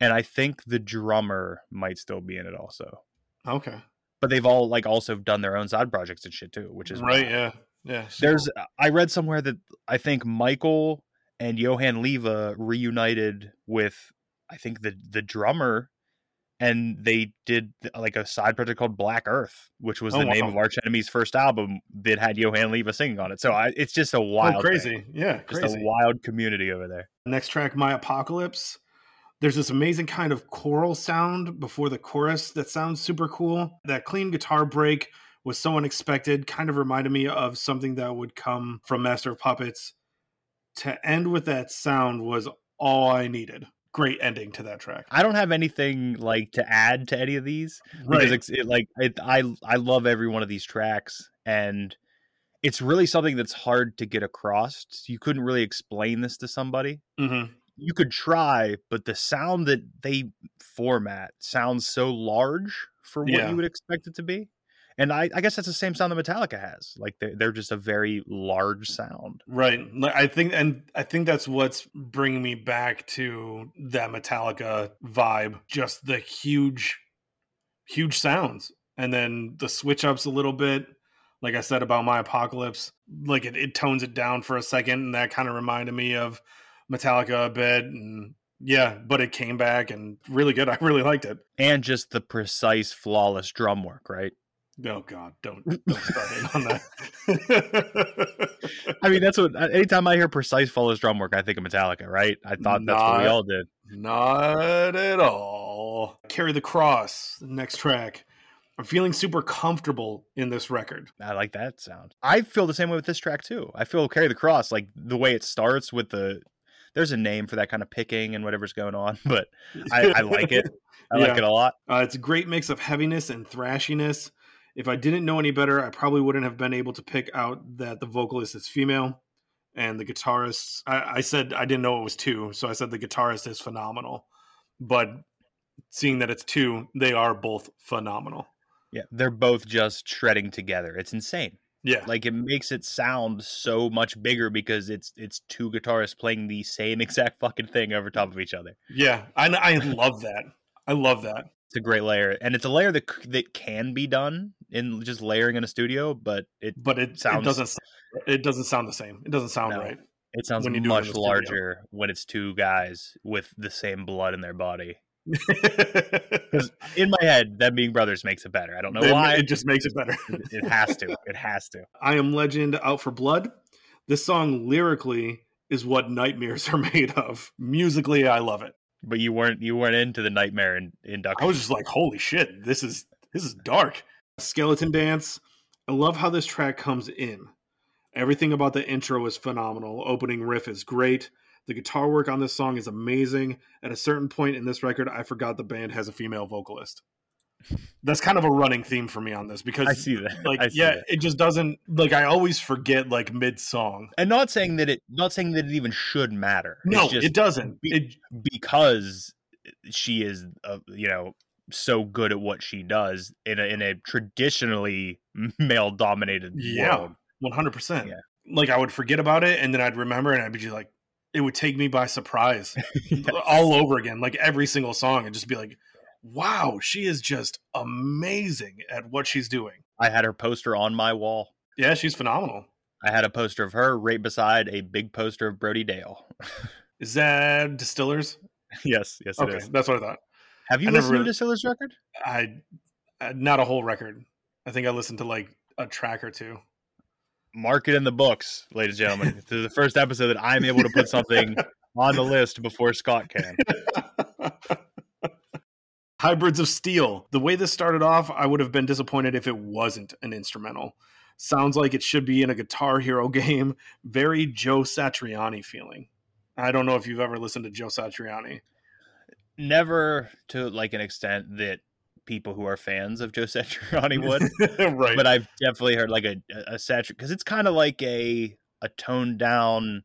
[SPEAKER 5] and I think the drummer might still be in it also.
[SPEAKER 6] Okay.
[SPEAKER 5] But they've all like also done their own side projects and shit too, which is
[SPEAKER 6] Right,
[SPEAKER 5] wild.
[SPEAKER 6] yeah. Yeah.
[SPEAKER 5] There's I read somewhere that I think Michael and Johan Liiva reunited with I think the the drummer. And they did like a side project called Black Earth, which was
[SPEAKER 6] Oh,
[SPEAKER 5] the name of Arch Enemy's first album that had Johan Liiva singing on it. So I, it's just a oh, wild,
[SPEAKER 6] oh,
[SPEAKER 5] thing.
[SPEAKER 6] crazy. Yeah,
[SPEAKER 5] just
[SPEAKER 6] crazy.
[SPEAKER 5] a wild community over there.
[SPEAKER 6] Next track, My Apocalypse. There's this amazing kind of choral sound before the chorus that sounds super cool. That clean guitar break was so unexpected, kind of reminded me of something that would come from Master of Puppets. To end with that sound was all I needed. Great ending to that track.
[SPEAKER 5] I don't have anything like to add to any of these because
[SPEAKER 6] Right.
[SPEAKER 5] it's it, like it, I I love every one of these tracks and it's really something that's hard to get across. You couldn't really explain this to somebody.
[SPEAKER 6] hmm
[SPEAKER 5] you could try, but the sound that they format sounds so large for what
[SPEAKER 6] Yeah.
[SPEAKER 5] you would expect it to be. And I, I guess that's the same sound that Metallica has. Like they're, they're just a very large sound.
[SPEAKER 6] Right. I think, and I think that's what's bringing me back to that Metallica vibe. Just the huge, huge sounds, and then the switch ups a little bit. Like I said about my apocalypse, like it, it tones it down for a second, and that kind of reminded me of Metallica a bit. And yeah, but it came back and really good. I really liked it.
[SPEAKER 5] And just the precise, flawless drum work, right?
[SPEAKER 6] Oh God, don't don't start in on that.
[SPEAKER 5] I mean, that's what anytime I hear precise, flawless drum work, I think of Metallica, right? I thought that's what we all did.
[SPEAKER 6] Not at all. Carry the cross. the Next track. I'm feeling super comfortable in this record.
[SPEAKER 5] I like that sound. I feel the same way with this track too. I feel carry the cross, like the way it starts with the. There's a name for that kind of picking and whatever's going on, but I, I like it. I like it a lot.
[SPEAKER 6] Uh, it's a great mix of heaviness and thrashiness. If I didn't know any better, I probably wouldn't have been able to pick out that the vocalist is female and the guitarist. I, I said I didn't know it was two, so I said the guitarist is phenomenal. But seeing that it's two, they are both phenomenal.
[SPEAKER 5] Yeah, they're both just shredding together. It's insane.
[SPEAKER 6] Yeah,
[SPEAKER 5] Like it makes it sound so much bigger because it's it's two guitarists playing the same exact fucking thing over top of each other.
[SPEAKER 6] yeah, I, I love that. I love that.
[SPEAKER 5] It's a great layer, and it's a layer that that can be done in just layering in a studio, but it
[SPEAKER 6] But it,
[SPEAKER 5] Sounds-
[SPEAKER 6] it doesn't. It doesn't sound the same. It doesn't sound
[SPEAKER 5] No.
[SPEAKER 6] right.
[SPEAKER 5] it sounds
[SPEAKER 6] when you it
[SPEAKER 5] much
[SPEAKER 6] studio.
[SPEAKER 5] larger when it's two guys with the same blood in their body. In my head, them being brothers makes it better. I don't know
[SPEAKER 6] It-
[SPEAKER 5] why.
[SPEAKER 6] It just makes it better.
[SPEAKER 5] It, it has to. It has to.
[SPEAKER 6] I Am Legend Out for Blood. This song lyrically is what nightmares are made of. Musically, I love it.
[SPEAKER 5] But you weren't you weren't into the nightmare in, induction.
[SPEAKER 6] I was just like, holy shit, this is this is dark. Skeleton Dance. I love how this track comes in. Everything about the intro is phenomenal. Opening riff is great. The guitar work on this song is amazing. At a certain point in this record, I forgot the band has a female vocalist. That's kind of a running theme for me on this because
[SPEAKER 5] I see that.
[SPEAKER 6] like
[SPEAKER 5] I see
[SPEAKER 6] yeah,
[SPEAKER 5] that.
[SPEAKER 6] it just doesn't like I always forget like mid song.
[SPEAKER 5] and not saying that it not saying that it even should matter.
[SPEAKER 6] No,
[SPEAKER 5] just
[SPEAKER 6] it doesn't.
[SPEAKER 5] be-
[SPEAKER 6] It,
[SPEAKER 5] because she is uh, you know so good at what she does in a in a traditionally male dominated
[SPEAKER 6] Yeah.
[SPEAKER 5] world.
[SPEAKER 6] One hundred percent.
[SPEAKER 5] Yeah.
[SPEAKER 6] Like I would forget about it, and then I'd remember, and I'd be just like, it would take me by surprise,
[SPEAKER 5] Yes.
[SPEAKER 6] Uh, all over again, like every single song, and just be like, "Wow, she is just amazing at what she's doing."
[SPEAKER 5] I had her poster on my wall.
[SPEAKER 6] Yeah, she's phenomenal.
[SPEAKER 5] I had a poster of her right beside a big poster of Brody Dalle.
[SPEAKER 6] Is that Distillers?
[SPEAKER 5] yes, yes, it is.
[SPEAKER 6] Okay, that's what I thought.
[SPEAKER 5] Have you
[SPEAKER 6] I
[SPEAKER 5] listened
[SPEAKER 6] really-
[SPEAKER 5] to Distiller's record?
[SPEAKER 6] I uh, not a whole record. I think I listened to like a track or two.
[SPEAKER 5] Mark it in the books, ladies and gentlemen. this is the first episode that I'm able to put something on the list before Scott can.
[SPEAKER 6] Hybrids of Steel. The way this started off, I would have been disappointed if it wasn't an instrumental. Sounds like it should be in a Guitar Hero game. Very Joe Satriani feeling. I don't know if you've ever listened to Joe Satriani.
[SPEAKER 5] Never to like an extent that people who are fans of Joe Satriani would.
[SPEAKER 6] right.
[SPEAKER 5] but I've definitely heard like a a, satur because it's kind of like a a toned down,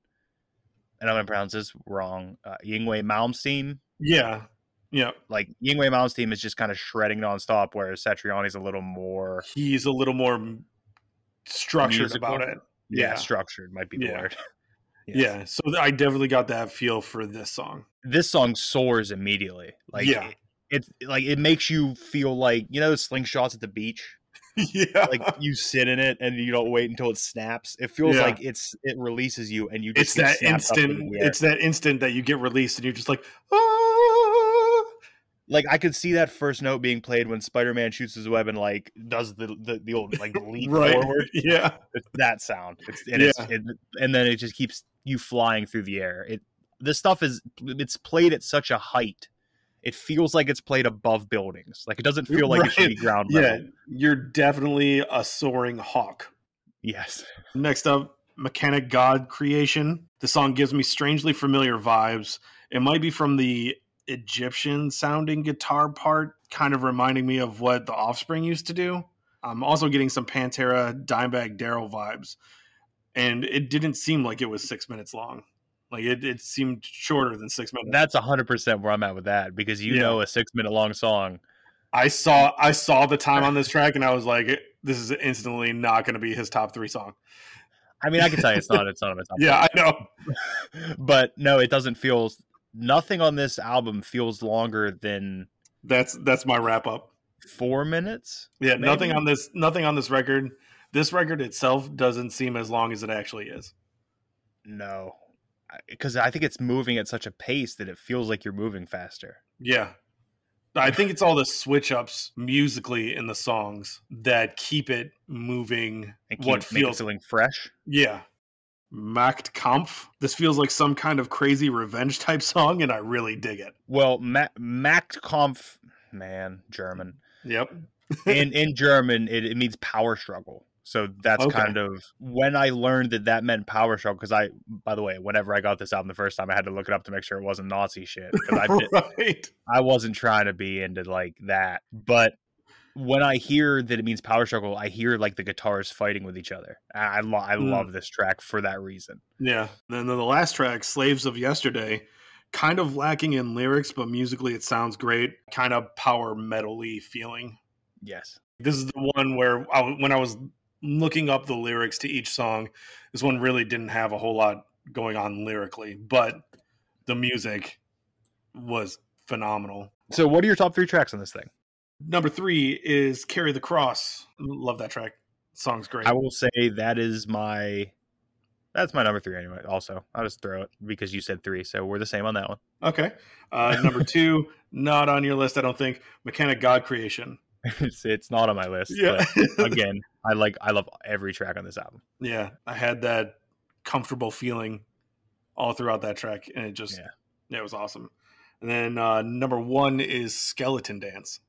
[SPEAKER 5] and I'm gonna pronounce this wrong. Uh, Yngwie Malmsteen,
[SPEAKER 6] yeah. Yeah.
[SPEAKER 5] like Yngwie Malmsteen is just kind of shredding nonstop, whereas Satriani's a little more
[SPEAKER 6] He's a little more structured
[SPEAKER 5] Musical?
[SPEAKER 6] about it.
[SPEAKER 5] yeah,
[SPEAKER 6] Yeah.
[SPEAKER 5] structured. Might be the
[SPEAKER 6] Yeah.
[SPEAKER 5] word. Yes.
[SPEAKER 6] Yeah. So I definitely got that feel for this song.
[SPEAKER 5] this song soars immediately. Like
[SPEAKER 6] Yeah.
[SPEAKER 5] it, it's like it makes you feel like you know slingshots at the beach.
[SPEAKER 6] yeah.
[SPEAKER 5] Like you sit in it and you don't wait until it snaps. It feels
[SPEAKER 6] Yeah.
[SPEAKER 5] like it's it releases you and you just
[SPEAKER 6] it's that instant
[SPEAKER 5] into the air.
[SPEAKER 6] it's that instant that you get released and you're just like ah!
[SPEAKER 5] Like I could see that first note being played when Spider-Man shoots his web and like does the the, the old like leap
[SPEAKER 6] right
[SPEAKER 5] forward.
[SPEAKER 6] yeah
[SPEAKER 5] It's that sound. It's, and, it's, it, and then it just keeps you flying through the air. It this stuff is it's played at such a height. It feels like it's played above buildings. Like it doesn't feel like it should be
[SPEAKER 6] Right.
[SPEAKER 5] ground
[SPEAKER 6] yeah you're definitely a soaring hawk
[SPEAKER 5] Yes.
[SPEAKER 6] next up mechanic god creation the song gives me strangely familiar vibes it might be from the egyptian sounding guitar part kind of reminding me of what the offspring used to do i'm also getting some pantera dimebag darrell vibes and it didn't seem like it was six minutes long Like it, it seemed shorter than six minutes.
[SPEAKER 5] That's hundred percent where I'm at with that because you
[SPEAKER 6] Yeah.
[SPEAKER 5] know a six minute long song.
[SPEAKER 6] I saw I saw the time on this track and I was like, this is instantly not going to be his top three song.
[SPEAKER 5] I mean, I can tell you it's not. It's not on my top.
[SPEAKER 6] Yeah, I know.
[SPEAKER 5] but no, it doesn't feel. Nothing on this album feels longer than
[SPEAKER 6] That's that's my wrap up.
[SPEAKER 5] four minutes.
[SPEAKER 6] Yeah, nothing on this nothing on this record. This record itself doesn't seem as long as it actually is.
[SPEAKER 5] No, because I think it's moving at such a pace that it feels like you're moving faster.
[SPEAKER 6] Yeah. I think it's all the switch ups musically in the songs that keep it moving
[SPEAKER 5] And keep
[SPEAKER 6] what feels
[SPEAKER 5] feeling fresh.
[SPEAKER 6] Yeah. Machtkampf. This feels like some kind of crazy revenge type song, and I really dig it.
[SPEAKER 5] Well, Ma- Machtkampf, man, German.
[SPEAKER 6] Yep.
[SPEAKER 5] in in German, it, it means power struggle. So that's
[SPEAKER 6] Okay.
[SPEAKER 5] kind of when I learned that that meant power struggle. Because I, by the way, whenever I got this album the first time, I had to look it up to make sure it wasn't Nazi shit. I
[SPEAKER 6] right.
[SPEAKER 5] I wasn't trying to be into like that. But when I hear that it means power struggle, I hear like the guitars fighting with each other. I I, lo- I
[SPEAKER 6] Mm.
[SPEAKER 5] love this track for that reason.
[SPEAKER 6] Yeah. And then the last track, Slaves of Yesterday, kind of lacking in lyrics, but musically it sounds great. Kind of power metal y feeling.
[SPEAKER 5] Yes.
[SPEAKER 6] This is the one where I, when I was looking up the lyrics to each song, this one really didn't have a whole lot going on lyrically, but the music was phenomenal.
[SPEAKER 5] So, what are your top three tracks on this thing?
[SPEAKER 6] Number three is Carry the Cross. Love that track. Song's great.
[SPEAKER 5] I will say that is my. That's my number three anyway. Also, I'll just throw it because you said three, so we're the same on that one.
[SPEAKER 6] Okay. Uh, number two, not on your list, I don't think. Mechanic God Creation.
[SPEAKER 5] it's it's not on my list.
[SPEAKER 6] Yeah.
[SPEAKER 5] But again, I like I love every track on this album.
[SPEAKER 6] yeah. I had that comfortable feeling all throughout that track, and it just,
[SPEAKER 5] Yeah.
[SPEAKER 6] yeah, it was awesome. And then uh, number one is Skeleton Dance.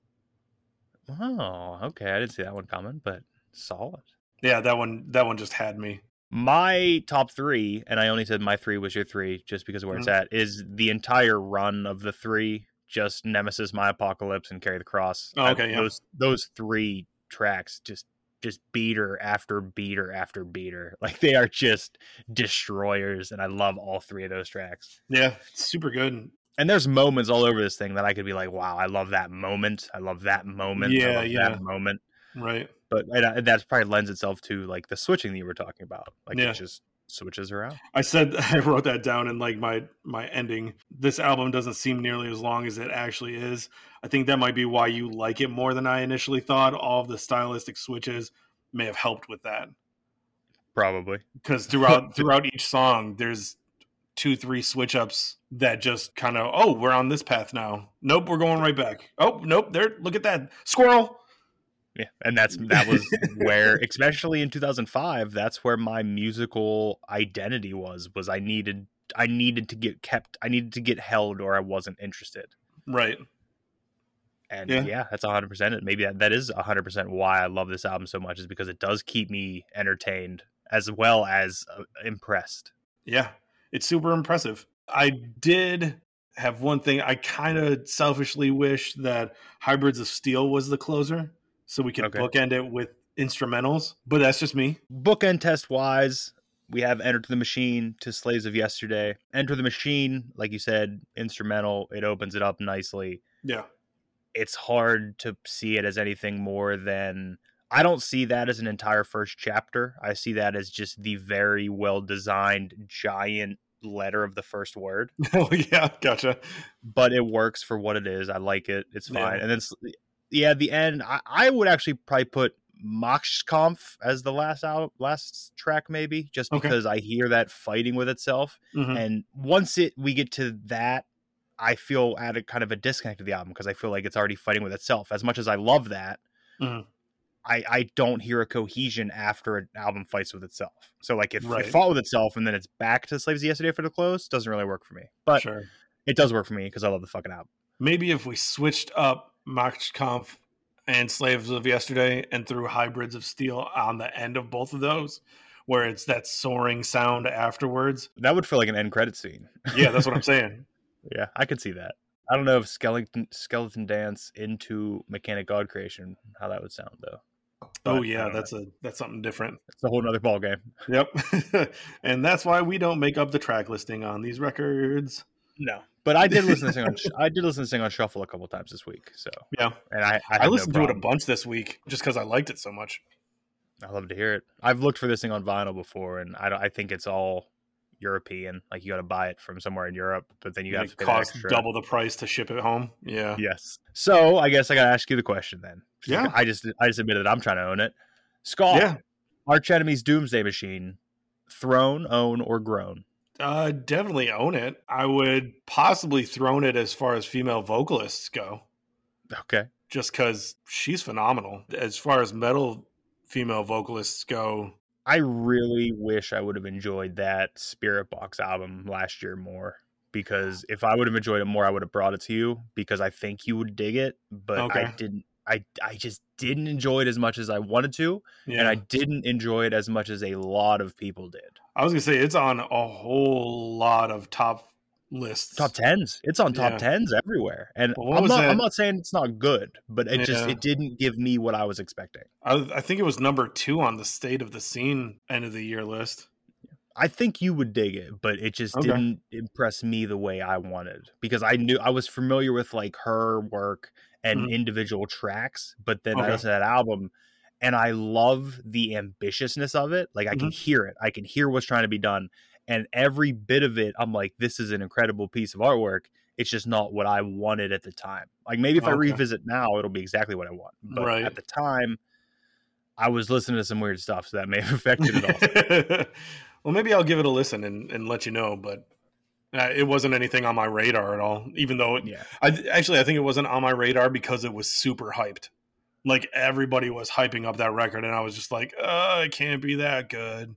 [SPEAKER 5] Oh, okay. I didn't see that one coming, but solid.
[SPEAKER 6] Yeah, that one, that one just had me.
[SPEAKER 5] My top three, and I only said my three was your three just because of where it's mm-hmm. at, is the entire run of the three, just Nemesis, My Apocalypse, and Carry the Cross.
[SPEAKER 6] Oh,
[SPEAKER 5] I-
[SPEAKER 6] okay, yeah.
[SPEAKER 5] Those those three tracks just just beater after beater after beater. Like they are just destroyers, and I love all three of those tracks.
[SPEAKER 6] Yeah, super good.
[SPEAKER 5] And there's moments all over this thing that I could be like, wow, I love that moment. I love that moment. I
[SPEAKER 6] Yeah,
[SPEAKER 5] love
[SPEAKER 6] yeah.
[SPEAKER 5] that moment.
[SPEAKER 6] Right.
[SPEAKER 5] But and, uh, that probably lends itself to like the switching that you were talking about. Like
[SPEAKER 6] Yeah.
[SPEAKER 5] it just switches around.
[SPEAKER 6] I said I wrote that down in like my my ending. This album doesn't seem nearly as long as it actually is. I think that might be why you like it more than I initially thought. All of the stylistic switches may have helped with that
[SPEAKER 5] Probably.
[SPEAKER 6] because throughout throughout each song, there's two three switch ups that just kind of oh we're on this path now. Nope, we're going right back. Oh nope, there look at that squirrel.
[SPEAKER 5] Yeah, and that's that was where, especially in 2005, that's where my musical identity was. Was I needed I needed to get kept, I needed to get held, or I wasn't interested.
[SPEAKER 6] Right.
[SPEAKER 5] And
[SPEAKER 6] Yeah.
[SPEAKER 5] yeah, that's 100. percent Maybe that that is 100 percent why I love this album so much is because it does keep me entertained as well as uh, impressed.
[SPEAKER 6] Yeah, it's super impressive. I did have one thing. I kind of selfishly wish that Hybrids of Steel was the closer, so we could
[SPEAKER 5] Okay.
[SPEAKER 6] bookend it with instrumentals. But that's just me.
[SPEAKER 5] bookend test wise, we have Enter the Machine to Slaves of Yesterday. Enter the Machine, like you said, instrumental. It opens it up nicely.
[SPEAKER 6] Yeah,
[SPEAKER 5] It's hard to see it as anything more than. I don't see that as an entire first chapter. I see that as just the very well designed giant letter of the first word.
[SPEAKER 6] oh yeah, gotcha.
[SPEAKER 5] But it works for what it is. I like it. It's
[SPEAKER 6] Yeah.
[SPEAKER 5] fine. And then, yeah, the end. I, I would actually probably put Machtkampf as the last out last track, maybe just
[SPEAKER 6] Okay.
[SPEAKER 5] because I hear that fighting with itself.
[SPEAKER 6] Mhm.
[SPEAKER 5] And once it we get to that, I feel at a kind of a disconnect of the album because I feel like it's already fighting with itself. As much as I love that,
[SPEAKER 6] Mhm.
[SPEAKER 5] I I don't hear a cohesion after an album fights with itself. So like if
[SPEAKER 6] Right.
[SPEAKER 5] it fought with itself and then it's back to Slaves of Yesterday for the close, doesn't really work for me. But
[SPEAKER 6] sure.
[SPEAKER 5] it does work for me because I love the fucking album.
[SPEAKER 6] Maybe if we switched up Kampf and Slaves of Yesterday and threw Hybrids of Steel on the end of both of those, where it's that soaring sound afterwards.
[SPEAKER 5] That would feel like an end credit scene.
[SPEAKER 6] Yeah, that's what I'm saying.
[SPEAKER 5] Yeah, I could see that. I don't know if skeleton skeleton dance into mechanic god creation how that would sound though.
[SPEAKER 6] Oh
[SPEAKER 5] But I
[SPEAKER 6] yeah,
[SPEAKER 5] know.
[SPEAKER 6] that's a that's something different.
[SPEAKER 5] it's a whole nother ball game.
[SPEAKER 6] Yep. and that's why we don't make up the track listing on these records.
[SPEAKER 5] No, but I did listen to sing on I did listen to sing on shuffle a couple times this week. So
[SPEAKER 6] Yeah.
[SPEAKER 5] and I I,
[SPEAKER 6] I,
[SPEAKER 5] had no
[SPEAKER 6] listened to it a bunch this week just because I liked it so much.
[SPEAKER 5] I love to hear it. I've looked for this thing on vinyl before, and I don't, I think it's all European. Like you got to buy it from somewhere in Europe, but then you got to pay extra.
[SPEAKER 6] double the price to ship it home. Yeah.
[SPEAKER 5] Yes. So I guess I got to ask you the question then.
[SPEAKER 6] Yeah.
[SPEAKER 5] I just I just admitted that I'm trying to own it. Skull.
[SPEAKER 6] Yeah.
[SPEAKER 5] Arch Enemy's Doomsday Machine, throne, own, or grown?
[SPEAKER 6] Uh, definitely own it. I would possibly throne it as far as female vocalists go,
[SPEAKER 5] Okay.
[SPEAKER 6] just because she's phenomenal. As far as metal female vocalists go,
[SPEAKER 5] I really wish I would have enjoyed that Spiritbox album last year more. Because if I would have enjoyed it more, I would have brought it to you because I think you would dig it. But I didn't. I I just didn't enjoy it as much as I wanted to,
[SPEAKER 6] yeah.
[SPEAKER 5] and I didn't enjoy it as much as a lot of people did.
[SPEAKER 6] I was gonna say it's on a whole lot of top lists.
[SPEAKER 5] Top tens, it's on top
[SPEAKER 6] Yeah.
[SPEAKER 5] tens everywhere, and I'm not. I'm not saying it's not good, but it just it didn't give me what I was expecting.
[SPEAKER 6] I, I think it was number two on the state of the scene end of the year list.
[SPEAKER 5] I think you would dig it, but it just
[SPEAKER 6] Okay.
[SPEAKER 5] didn't impress me the way I wanted because I knew I was familiar with like her work and
[SPEAKER 6] Mhm.
[SPEAKER 5] individual tracks, but then I
[SPEAKER 6] Okay.
[SPEAKER 5] listened to that album and I love the ambitiousness of it. Like I can
[SPEAKER 6] Mm-hmm.
[SPEAKER 5] hear it. I can hear what's trying to be done. And every bit of it, I'm like, this is an incredible piece of artwork. It's just not what I wanted at the time. Like maybe if I revisit now, it'll be exactly what I want. But
[SPEAKER 6] Right.
[SPEAKER 5] at the time, I was listening to some weird stuff, so that may have affected it also.
[SPEAKER 6] well, maybe I'll give it a listen and, and let you know, but uh, it wasn't anything on my radar at all. Even though, it,
[SPEAKER 5] yeah.
[SPEAKER 6] I actually I think it wasn't on my radar because it was super hyped. Like everybody was hyping up that record, and I was just like, uh, it can't be that good.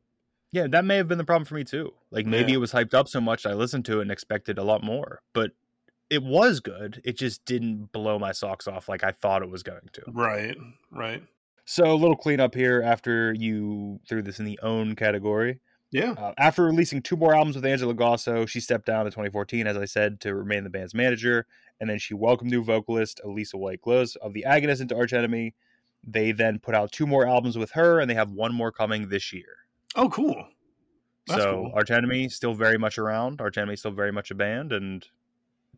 [SPEAKER 5] Yeah, that may have been the problem for me too. Like maybe
[SPEAKER 6] Yeah.
[SPEAKER 5] it was hyped up so much I listened to it and expected a lot more. But it was good. It just didn't blow my socks off like I thought it was going to.
[SPEAKER 6] Right, right.
[SPEAKER 5] So a little cleanup here after you threw this in the own category.
[SPEAKER 6] Yeah.
[SPEAKER 5] Uh, after releasing two more albums with Angela Gossow, she stepped down in 2014, as I said, to remain the band's manager. And then she welcomed new vocalist Alissa White-Gluz of The Agonist into Arch Enemy. They then put out two more albums with her, and they have one more coming this year.
[SPEAKER 6] Oh, cool. That's
[SPEAKER 5] so
[SPEAKER 6] cool.
[SPEAKER 5] Arch Enemy still very much around. Arch Enemy still very much a band, and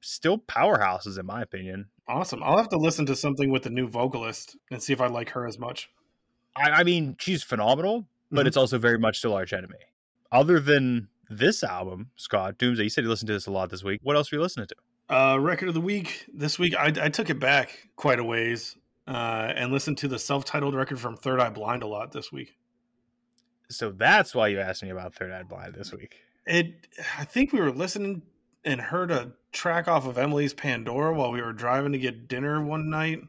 [SPEAKER 5] still powerhouses in my opinion.
[SPEAKER 6] Awesome. I'll have to listen to something with the new vocalist and see if I like her as much.
[SPEAKER 5] I, I mean, she's phenomenal, but
[SPEAKER 6] Mhm.
[SPEAKER 5] it's also very much still Arch Enemy. Other than this album, Scott Doomsday, you said you listened to this a lot this week. What else were you listening to?
[SPEAKER 6] Uh, record of the week this week. I, I took it back quite a ways uh, and listened to the self-titled record from Third Eye Blind a lot this week.
[SPEAKER 5] So that's why you asked me about Third Eye Blind this week.
[SPEAKER 6] It. I think we were listening and heard a track off of Emily's Pandora while we were driving to get dinner one night.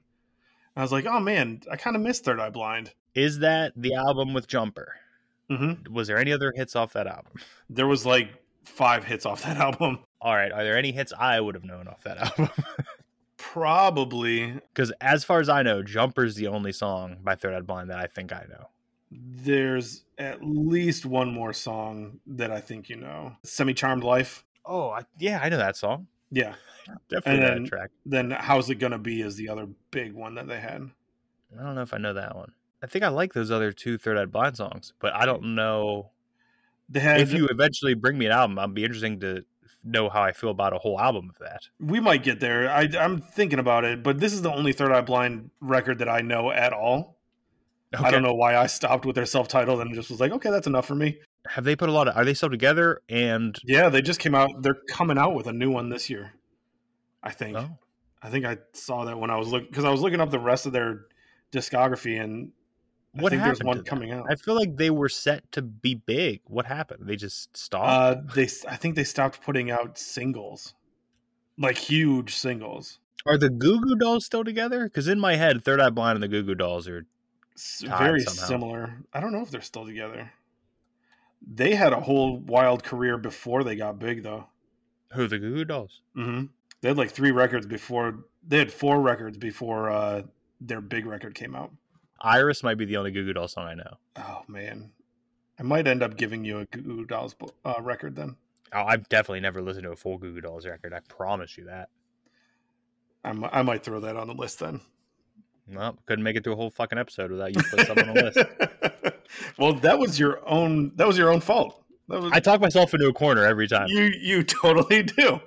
[SPEAKER 6] I was like, oh man, I kind of missed Third Eye Blind.
[SPEAKER 5] Is that the album with Jumper?
[SPEAKER 6] hmm
[SPEAKER 5] Was there any other hits off that album?
[SPEAKER 6] There was like five hits off that album.
[SPEAKER 5] All right, are there any hits I would have known off that album?
[SPEAKER 6] Probably
[SPEAKER 5] Because as far as I know, Jumper's the only song by Third Eye Blind that I think I know.
[SPEAKER 6] there's at least one more song that I think you know. Semi Charmed Life.
[SPEAKER 5] Oh, I, yeah, I know that song.
[SPEAKER 6] Yeah.
[SPEAKER 5] Definitely
[SPEAKER 6] And
[SPEAKER 5] that
[SPEAKER 6] then-
[SPEAKER 5] track.
[SPEAKER 6] Then How's It Gonna Be is the other big one that they had.
[SPEAKER 5] I don't know if I know that one. I think I like those other two Third Eye Blind songs, but I don't know
[SPEAKER 6] They had
[SPEAKER 5] if you eventually bring me an album. I'd be interesting to know how I feel about a whole album of that.
[SPEAKER 6] we might get there. I, I'm thinking about it, but this is the only Third Eye Blind record that I know at all. I don't know why I stopped with their self titled and just was like, okay, that's enough for me.
[SPEAKER 5] Have they put a lot of? Are they still together? And
[SPEAKER 6] Yeah, they just came out. They're coming out with a new one this year. I think.
[SPEAKER 5] oh,
[SPEAKER 6] I think I saw that when I was looking because I was looking up the rest of their discography and I
[SPEAKER 5] what
[SPEAKER 6] think
[SPEAKER 5] happened?
[SPEAKER 6] there's one coming out.
[SPEAKER 5] I feel like they were set to be big. What happened? They just stopped.
[SPEAKER 6] Uh, they I think they stopped putting out singles, like huge singles.
[SPEAKER 5] Are the Goo Goo Dolls still together? Because in my head, Third Eye Blind and the Goo Goo Dolls are.
[SPEAKER 6] Very
[SPEAKER 5] somehow.
[SPEAKER 6] similar. I don't know if they're still together. They had a whole wild career before they got big, though.
[SPEAKER 5] Who the Goo Goo Dolls?
[SPEAKER 6] hmm They had like three records before. They had four records before uh, their big record came out.
[SPEAKER 5] Iris might be the only Goo Goo Doll song I know.
[SPEAKER 6] Oh man, I might end up giving you a Goo Goo Dolls uh, record then.
[SPEAKER 5] Oh, I've definitely never listened to a full Goo Goo Dolls record. I promise you that.
[SPEAKER 6] I mi- I might throw that on the list then.
[SPEAKER 5] Well, couldn't make it through a whole fucking episode without you putting something on the list.
[SPEAKER 6] well, that was your own. That was your own fault. That was,
[SPEAKER 5] I talk myself into a corner every time.
[SPEAKER 6] you you totally do.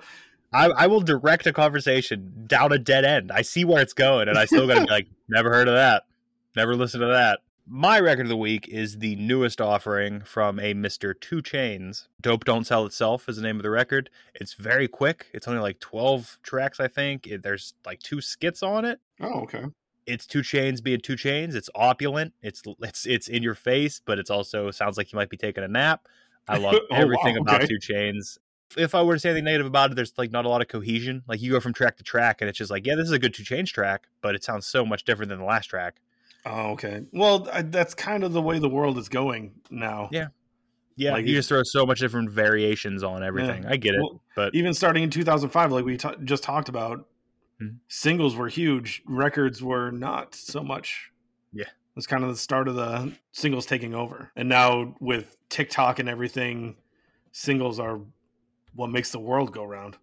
[SPEAKER 5] I, I will direct a conversation down a dead end. I see where it's going, and I still got to be like, never heard of that, never listened to that. My record of the week is the newest offering from a Mr. 2 Chainz. Dope Don't Sell Itself is the name of the record. It's very quick. It's only like 12 tracks, I think. It, there's like two skits on it.
[SPEAKER 6] Oh, okay.
[SPEAKER 5] It's 2 Chainz being 2 Chainz. It's opulent. It's it's it's in your face, but it's also sounds like you might be taking a nap. I love
[SPEAKER 6] Oh, wow,
[SPEAKER 5] everything about
[SPEAKER 6] okay.
[SPEAKER 5] 2 Chainz. If I were to say anything negative about it, there's like not a lot of cohesion. Like you go from track to track, and it's just like, yeah, this is a good 2 Chainz track, but it sounds so much different than the last track.
[SPEAKER 6] Oh, okay. Well, I, that's kind of the way the world is going now.
[SPEAKER 5] Yeah. Yeah,
[SPEAKER 6] Like
[SPEAKER 5] you just throw so much different variations on everything. I get it,
[SPEAKER 6] Well,
[SPEAKER 5] but
[SPEAKER 6] Even starting in 2005, like we ta- just talked about,
[SPEAKER 5] Mhm.
[SPEAKER 6] singles were huge. Records were not so much.
[SPEAKER 5] Yeah.
[SPEAKER 6] It's kind of the start of the singles taking over. And now with TikTok and everything, singles are what makes the world go round.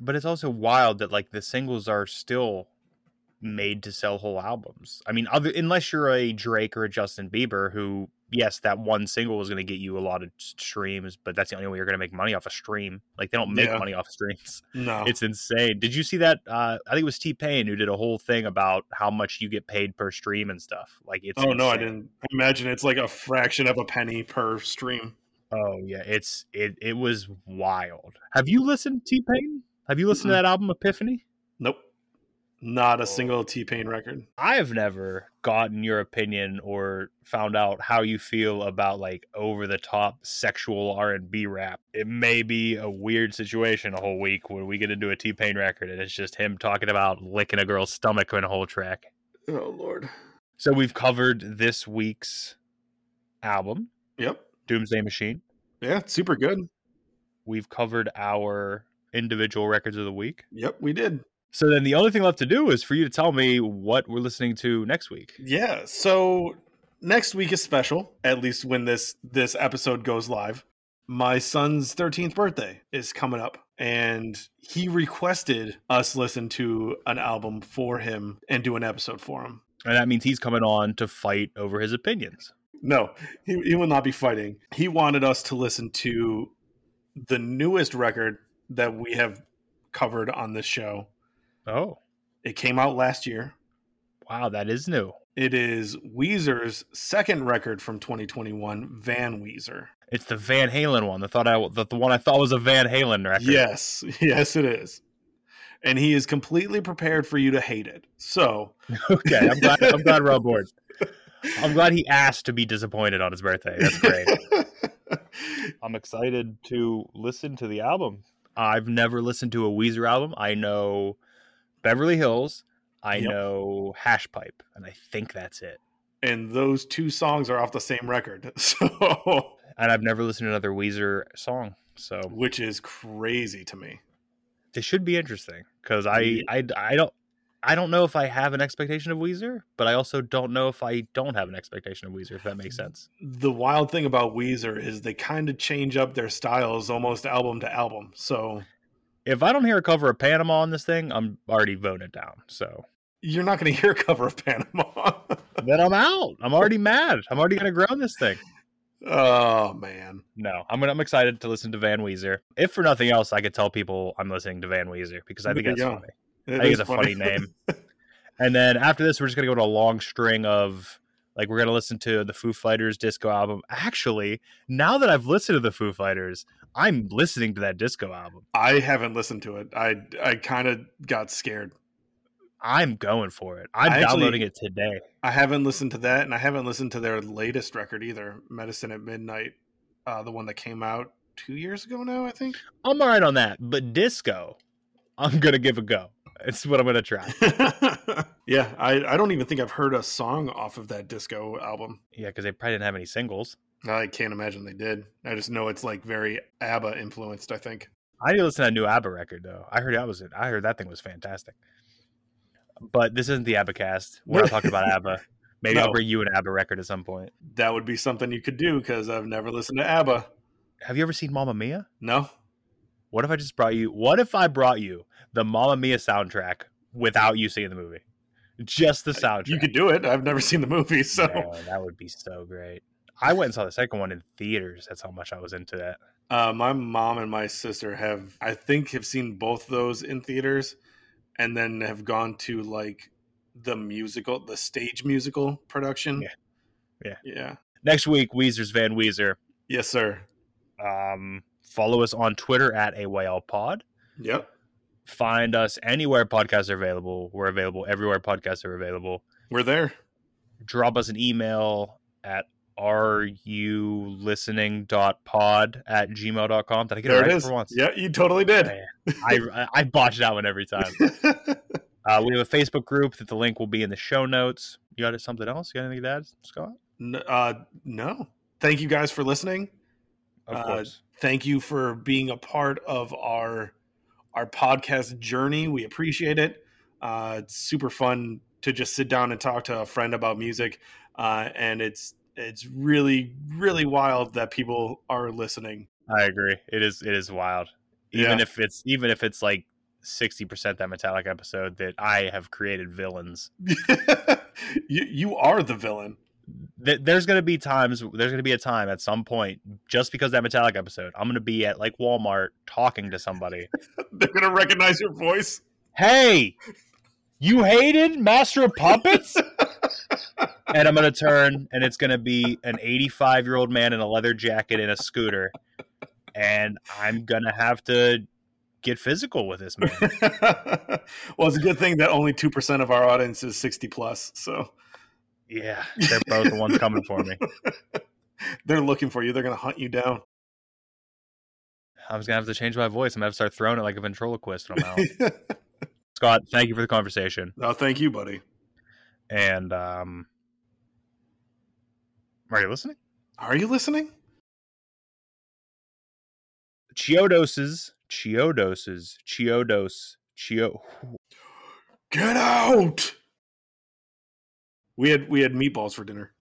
[SPEAKER 5] but it's also wild that like the singles are still made to sell whole albums. I mean, other unless you're a Drake or a Justin Bieber, who yes, that one single was going to get you a lot of streams, but that's the only way you're going to make money off a stream. Like they don't make
[SPEAKER 6] Yeah.
[SPEAKER 5] money off streams.
[SPEAKER 6] No.
[SPEAKER 5] It's insane. Did you see that? Uh, I think it was T Pain who did a whole thing about how much you get paid per stream and stuff. Like it's
[SPEAKER 6] oh, no, I didn't. I imagine it's like a fraction of a penny per stream.
[SPEAKER 5] Oh yeah, it's it it was wild. Have you listened to T Pain? Have you listened to
[SPEAKER 6] Mm-mm.
[SPEAKER 5] that album Epiphany?
[SPEAKER 6] Nope. Not a
[SPEAKER 5] Oh.
[SPEAKER 6] single T Pain record.
[SPEAKER 5] I have never gotten your opinion or found out how you feel about like over the top sexual R and B rap. It may be a weird situation a whole week when we get into a T Pain record and it's just him talking about licking a girl's stomach in a whole track.
[SPEAKER 6] Oh, Lord.
[SPEAKER 5] So we've covered this week's album,
[SPEAKER 6] Yep.
[SPEAKER 5] Doomsday Machine.
[SPEAKER 6] Yeah, super good.
[SPEAKER 5] We've covered our individual records of the week.
[SPEAKER 6] Yep, we did.
[SPEAKER 5] So then the only thing left to do is for you to tell me what we're listening to next week.
[SPEAKER 6] Yeah. So next week is special, at least when this this episode goes live. My son's 13th birthday is coming up and he requested us listen to an album for him and do an episode for him.
[SPEAKER 5] And that means he's coming on to fight over his opinions.
[SPEAKER 6] No, he, he will not be fighting. He wanted us to listen to the newest record that we have covered on this show.
[SPEAKER 5] Oh,
[SPEAKER 6] It came out last year.
[SPEAKER 5] wow, that is new.
[SPEAKER 6] It is Weezer's second record from 2021, Van Weezer.
[SPEAKER 5] It's the Van Halen one. The thought I the, the one I thought was a Van Halen record.
[SPEAKER 6] Yes, yes, it is. And he is completely prepared for you to hate it. So,
[SPEAKER 5] Okay, I'm glad. I'm glad we're on board. I'm glad he asked to be disappointed on his birthday. That's great. I'm excited to listen to the album. I've never listened to a Weezer album. I know Beverly Hills. I
[SPEAKER 6] Yep.
[SPEAKER 5] know Hash Pipe, and I think that's it.
[SPEAKER 6] and those two songs are off the same record. So,
[SPEAKER 5] And I've never listened to another Weezer song. So
[SPEAKER 6] which is crazy to me.
[SPEAKER 5] this should be interesting because I, I I don't I don't know if I have an expectation of Weezer, but I also don't know if I don't have an expectation of Weezer. If that makes sense.
[SPEAKER 6] The wild thing about Weezer is they kind of change up their styles almost album to album. So,
[SPEAKER 5] If I don't hear a cover of Panama on this thing, I'm already voting it down. So
[SPEAKER 6] you're not going to hear a cover of Panama.
[SPEAKER 5] then I'm out. I'm already mad. I'm already gonna ground this thing.
[SPEAKER 6] oh, man.
[SPEAKER 5] No, I'm gonna, I'm excited to listen to Van Weezer. If for nothing else, I could tell people I'm listening to Van Weezer because I think that's
[SPEAKER 6] go.
[SPEAKER 5] funny.
[SPEAKER 6] It
[SPEAKER 5] I think it's a funny name. And then after this, we're just gonna go to a long string of like we're gonna listen to the Foo Fighters disco album. Actually, now that I've listened to the Foo Fighters, I'm listening to that disco album.
[SPEAKER 6] I haven't listened to it. I I kind of got scared.
[SPEAKER 5] I'm going for it. I'm
[SPEAKER 6] actually-
[SPEAKER 5] downloading it today.
[SPEAKER 6] I haven't listened to that, and I haven't listened to their latest record either, "Medicine at Midnight," uh, the one that came out two years ago now, I think.
[SPEAKER 5] I'm all right on that, but disco, I'm gonna give a go. It's what I'm gonna try.
[SPEAKER 6] yeah, I, I don't even think I've heard a song off of that disco album.
[SPEAKER 5] Yeah, because they probably didn't have any singles.
[SPEAKER 6] I can't imagine they did. I just know it's like very ABBA influenced. I think.
[SPEAKER 5] I need to listen to that new ABBA record though. I heard that was it. I heard that thing was fantastic. But this isn't the ABBA cast. We're not talking about ABBA. Maybe I'll bring you an ABBA record at some point.
[SPEAKER 6] That would be something you could do because I've never listened to ABBA.
[SPEAKER 5] Have you ever seen Mamma Mia?
[SPEAKER 6] No,
[SPEAKER 5] What if I just brought you? What if I brought you the Mamma Mia soundtrack without you seeing the movie? Just the soundtrack.
[SPEAKER 6] You could do it. I've never seen the movie, so
[SPEAKER 5] that would be so great. I went and saw the second one in theaters. That's how much I was into that.
[SPEAKER 6] uh, my mom and my sister have, I think, have seen both those in theaters, and then have gone to like the musical, the stage musical production.
[SPEAKER 5] Yeah. Yeah.
[SPEAKER 6] yeah,
[SPEAKER 5] Next week, Weezer's Van Weezer.
[SPEAKER 6] yes, sir.
[SPEAKER 5] Um, follow us on Twitter at AYLPod.
[SPEAKER 6] Yep,
[SPEAKER 5] Find us anywhere podcasts are available. We're available everywhere podcasts are available.
[SPEAKER 6] we're there.
[SPEAKER 5] Drop us an email at are you listening dot pod at gmail.com. Did I get
[SPEAKER 6] There
[SPEAKER 5] it right
[SPEAKER 6] it is.
[SPEAKER 5] for once?
[SPEAKER 6] Yeah, you totally did.
[SPEAKER 5] I, I I botch that one every time. Uh, we have a Facebook group that the link will be in the show notes. You got something else? You got anything to add, Scott?
[SPEAKER 6] N- uh, no, thank you guys for listening.
[SPEAKER 5] Of
[SPEAKER 6] Uh,
[SPEAKER 5] course.
[SPEAKER 6] Thank you for being a part of our our podcast journey. We appreciate it. Uh, it's super fun to just sit down and talk to a friend about music, uh, and it's it's really really wild that people are listening.
[SPEAKER 5] I agree. It is it is wild. Even
[SPEAKER 6] Yeah.
[SPEAKER 5] if it's even if it's like sixty percent that Metallica episode that I have created villains.
[SPEAKER 6] you you are the villain.
[SPEAKER 5] There's gonna be times. There's gonna be a time at some point, just because that Metallica episode, I'm gonna be at like Walmart talking to somebody.
[SPEAKER 6] They're gonna recognize your voice.
[SPEAKER 5] hey, you hated Master of Puppets? and I'm gonna turn, and it's gonna be an 85 year old man in a leather jacket and a scooter, and I'm gonna have to get physical with this man.
[SPEAKER 6] well, it's a good thing that only two percent of our audience is sixty plus. So
[SPEAKER 5] Yeah, they're both the ones coming for me.
[SPEAKER 6] they're looking for you. They're gonna hunt you down.
[SPEAKER 5] I'm just gonna have to change my voice. I'm gonna have to start throwing it like a ventriloquist when I'm out. Scott, thank you for the conversation.
[SPEAKER 6] oh, thank you, buddy.
[SPEAKER 5] And um, are you listening?
[SPEAKER 6] Are you listening?
[SPEAKER 5] Chiodoses, Chiodoses, Chiodos, Chio.
[SPEAKER 6] Get out! We had we had meatballs for dinner.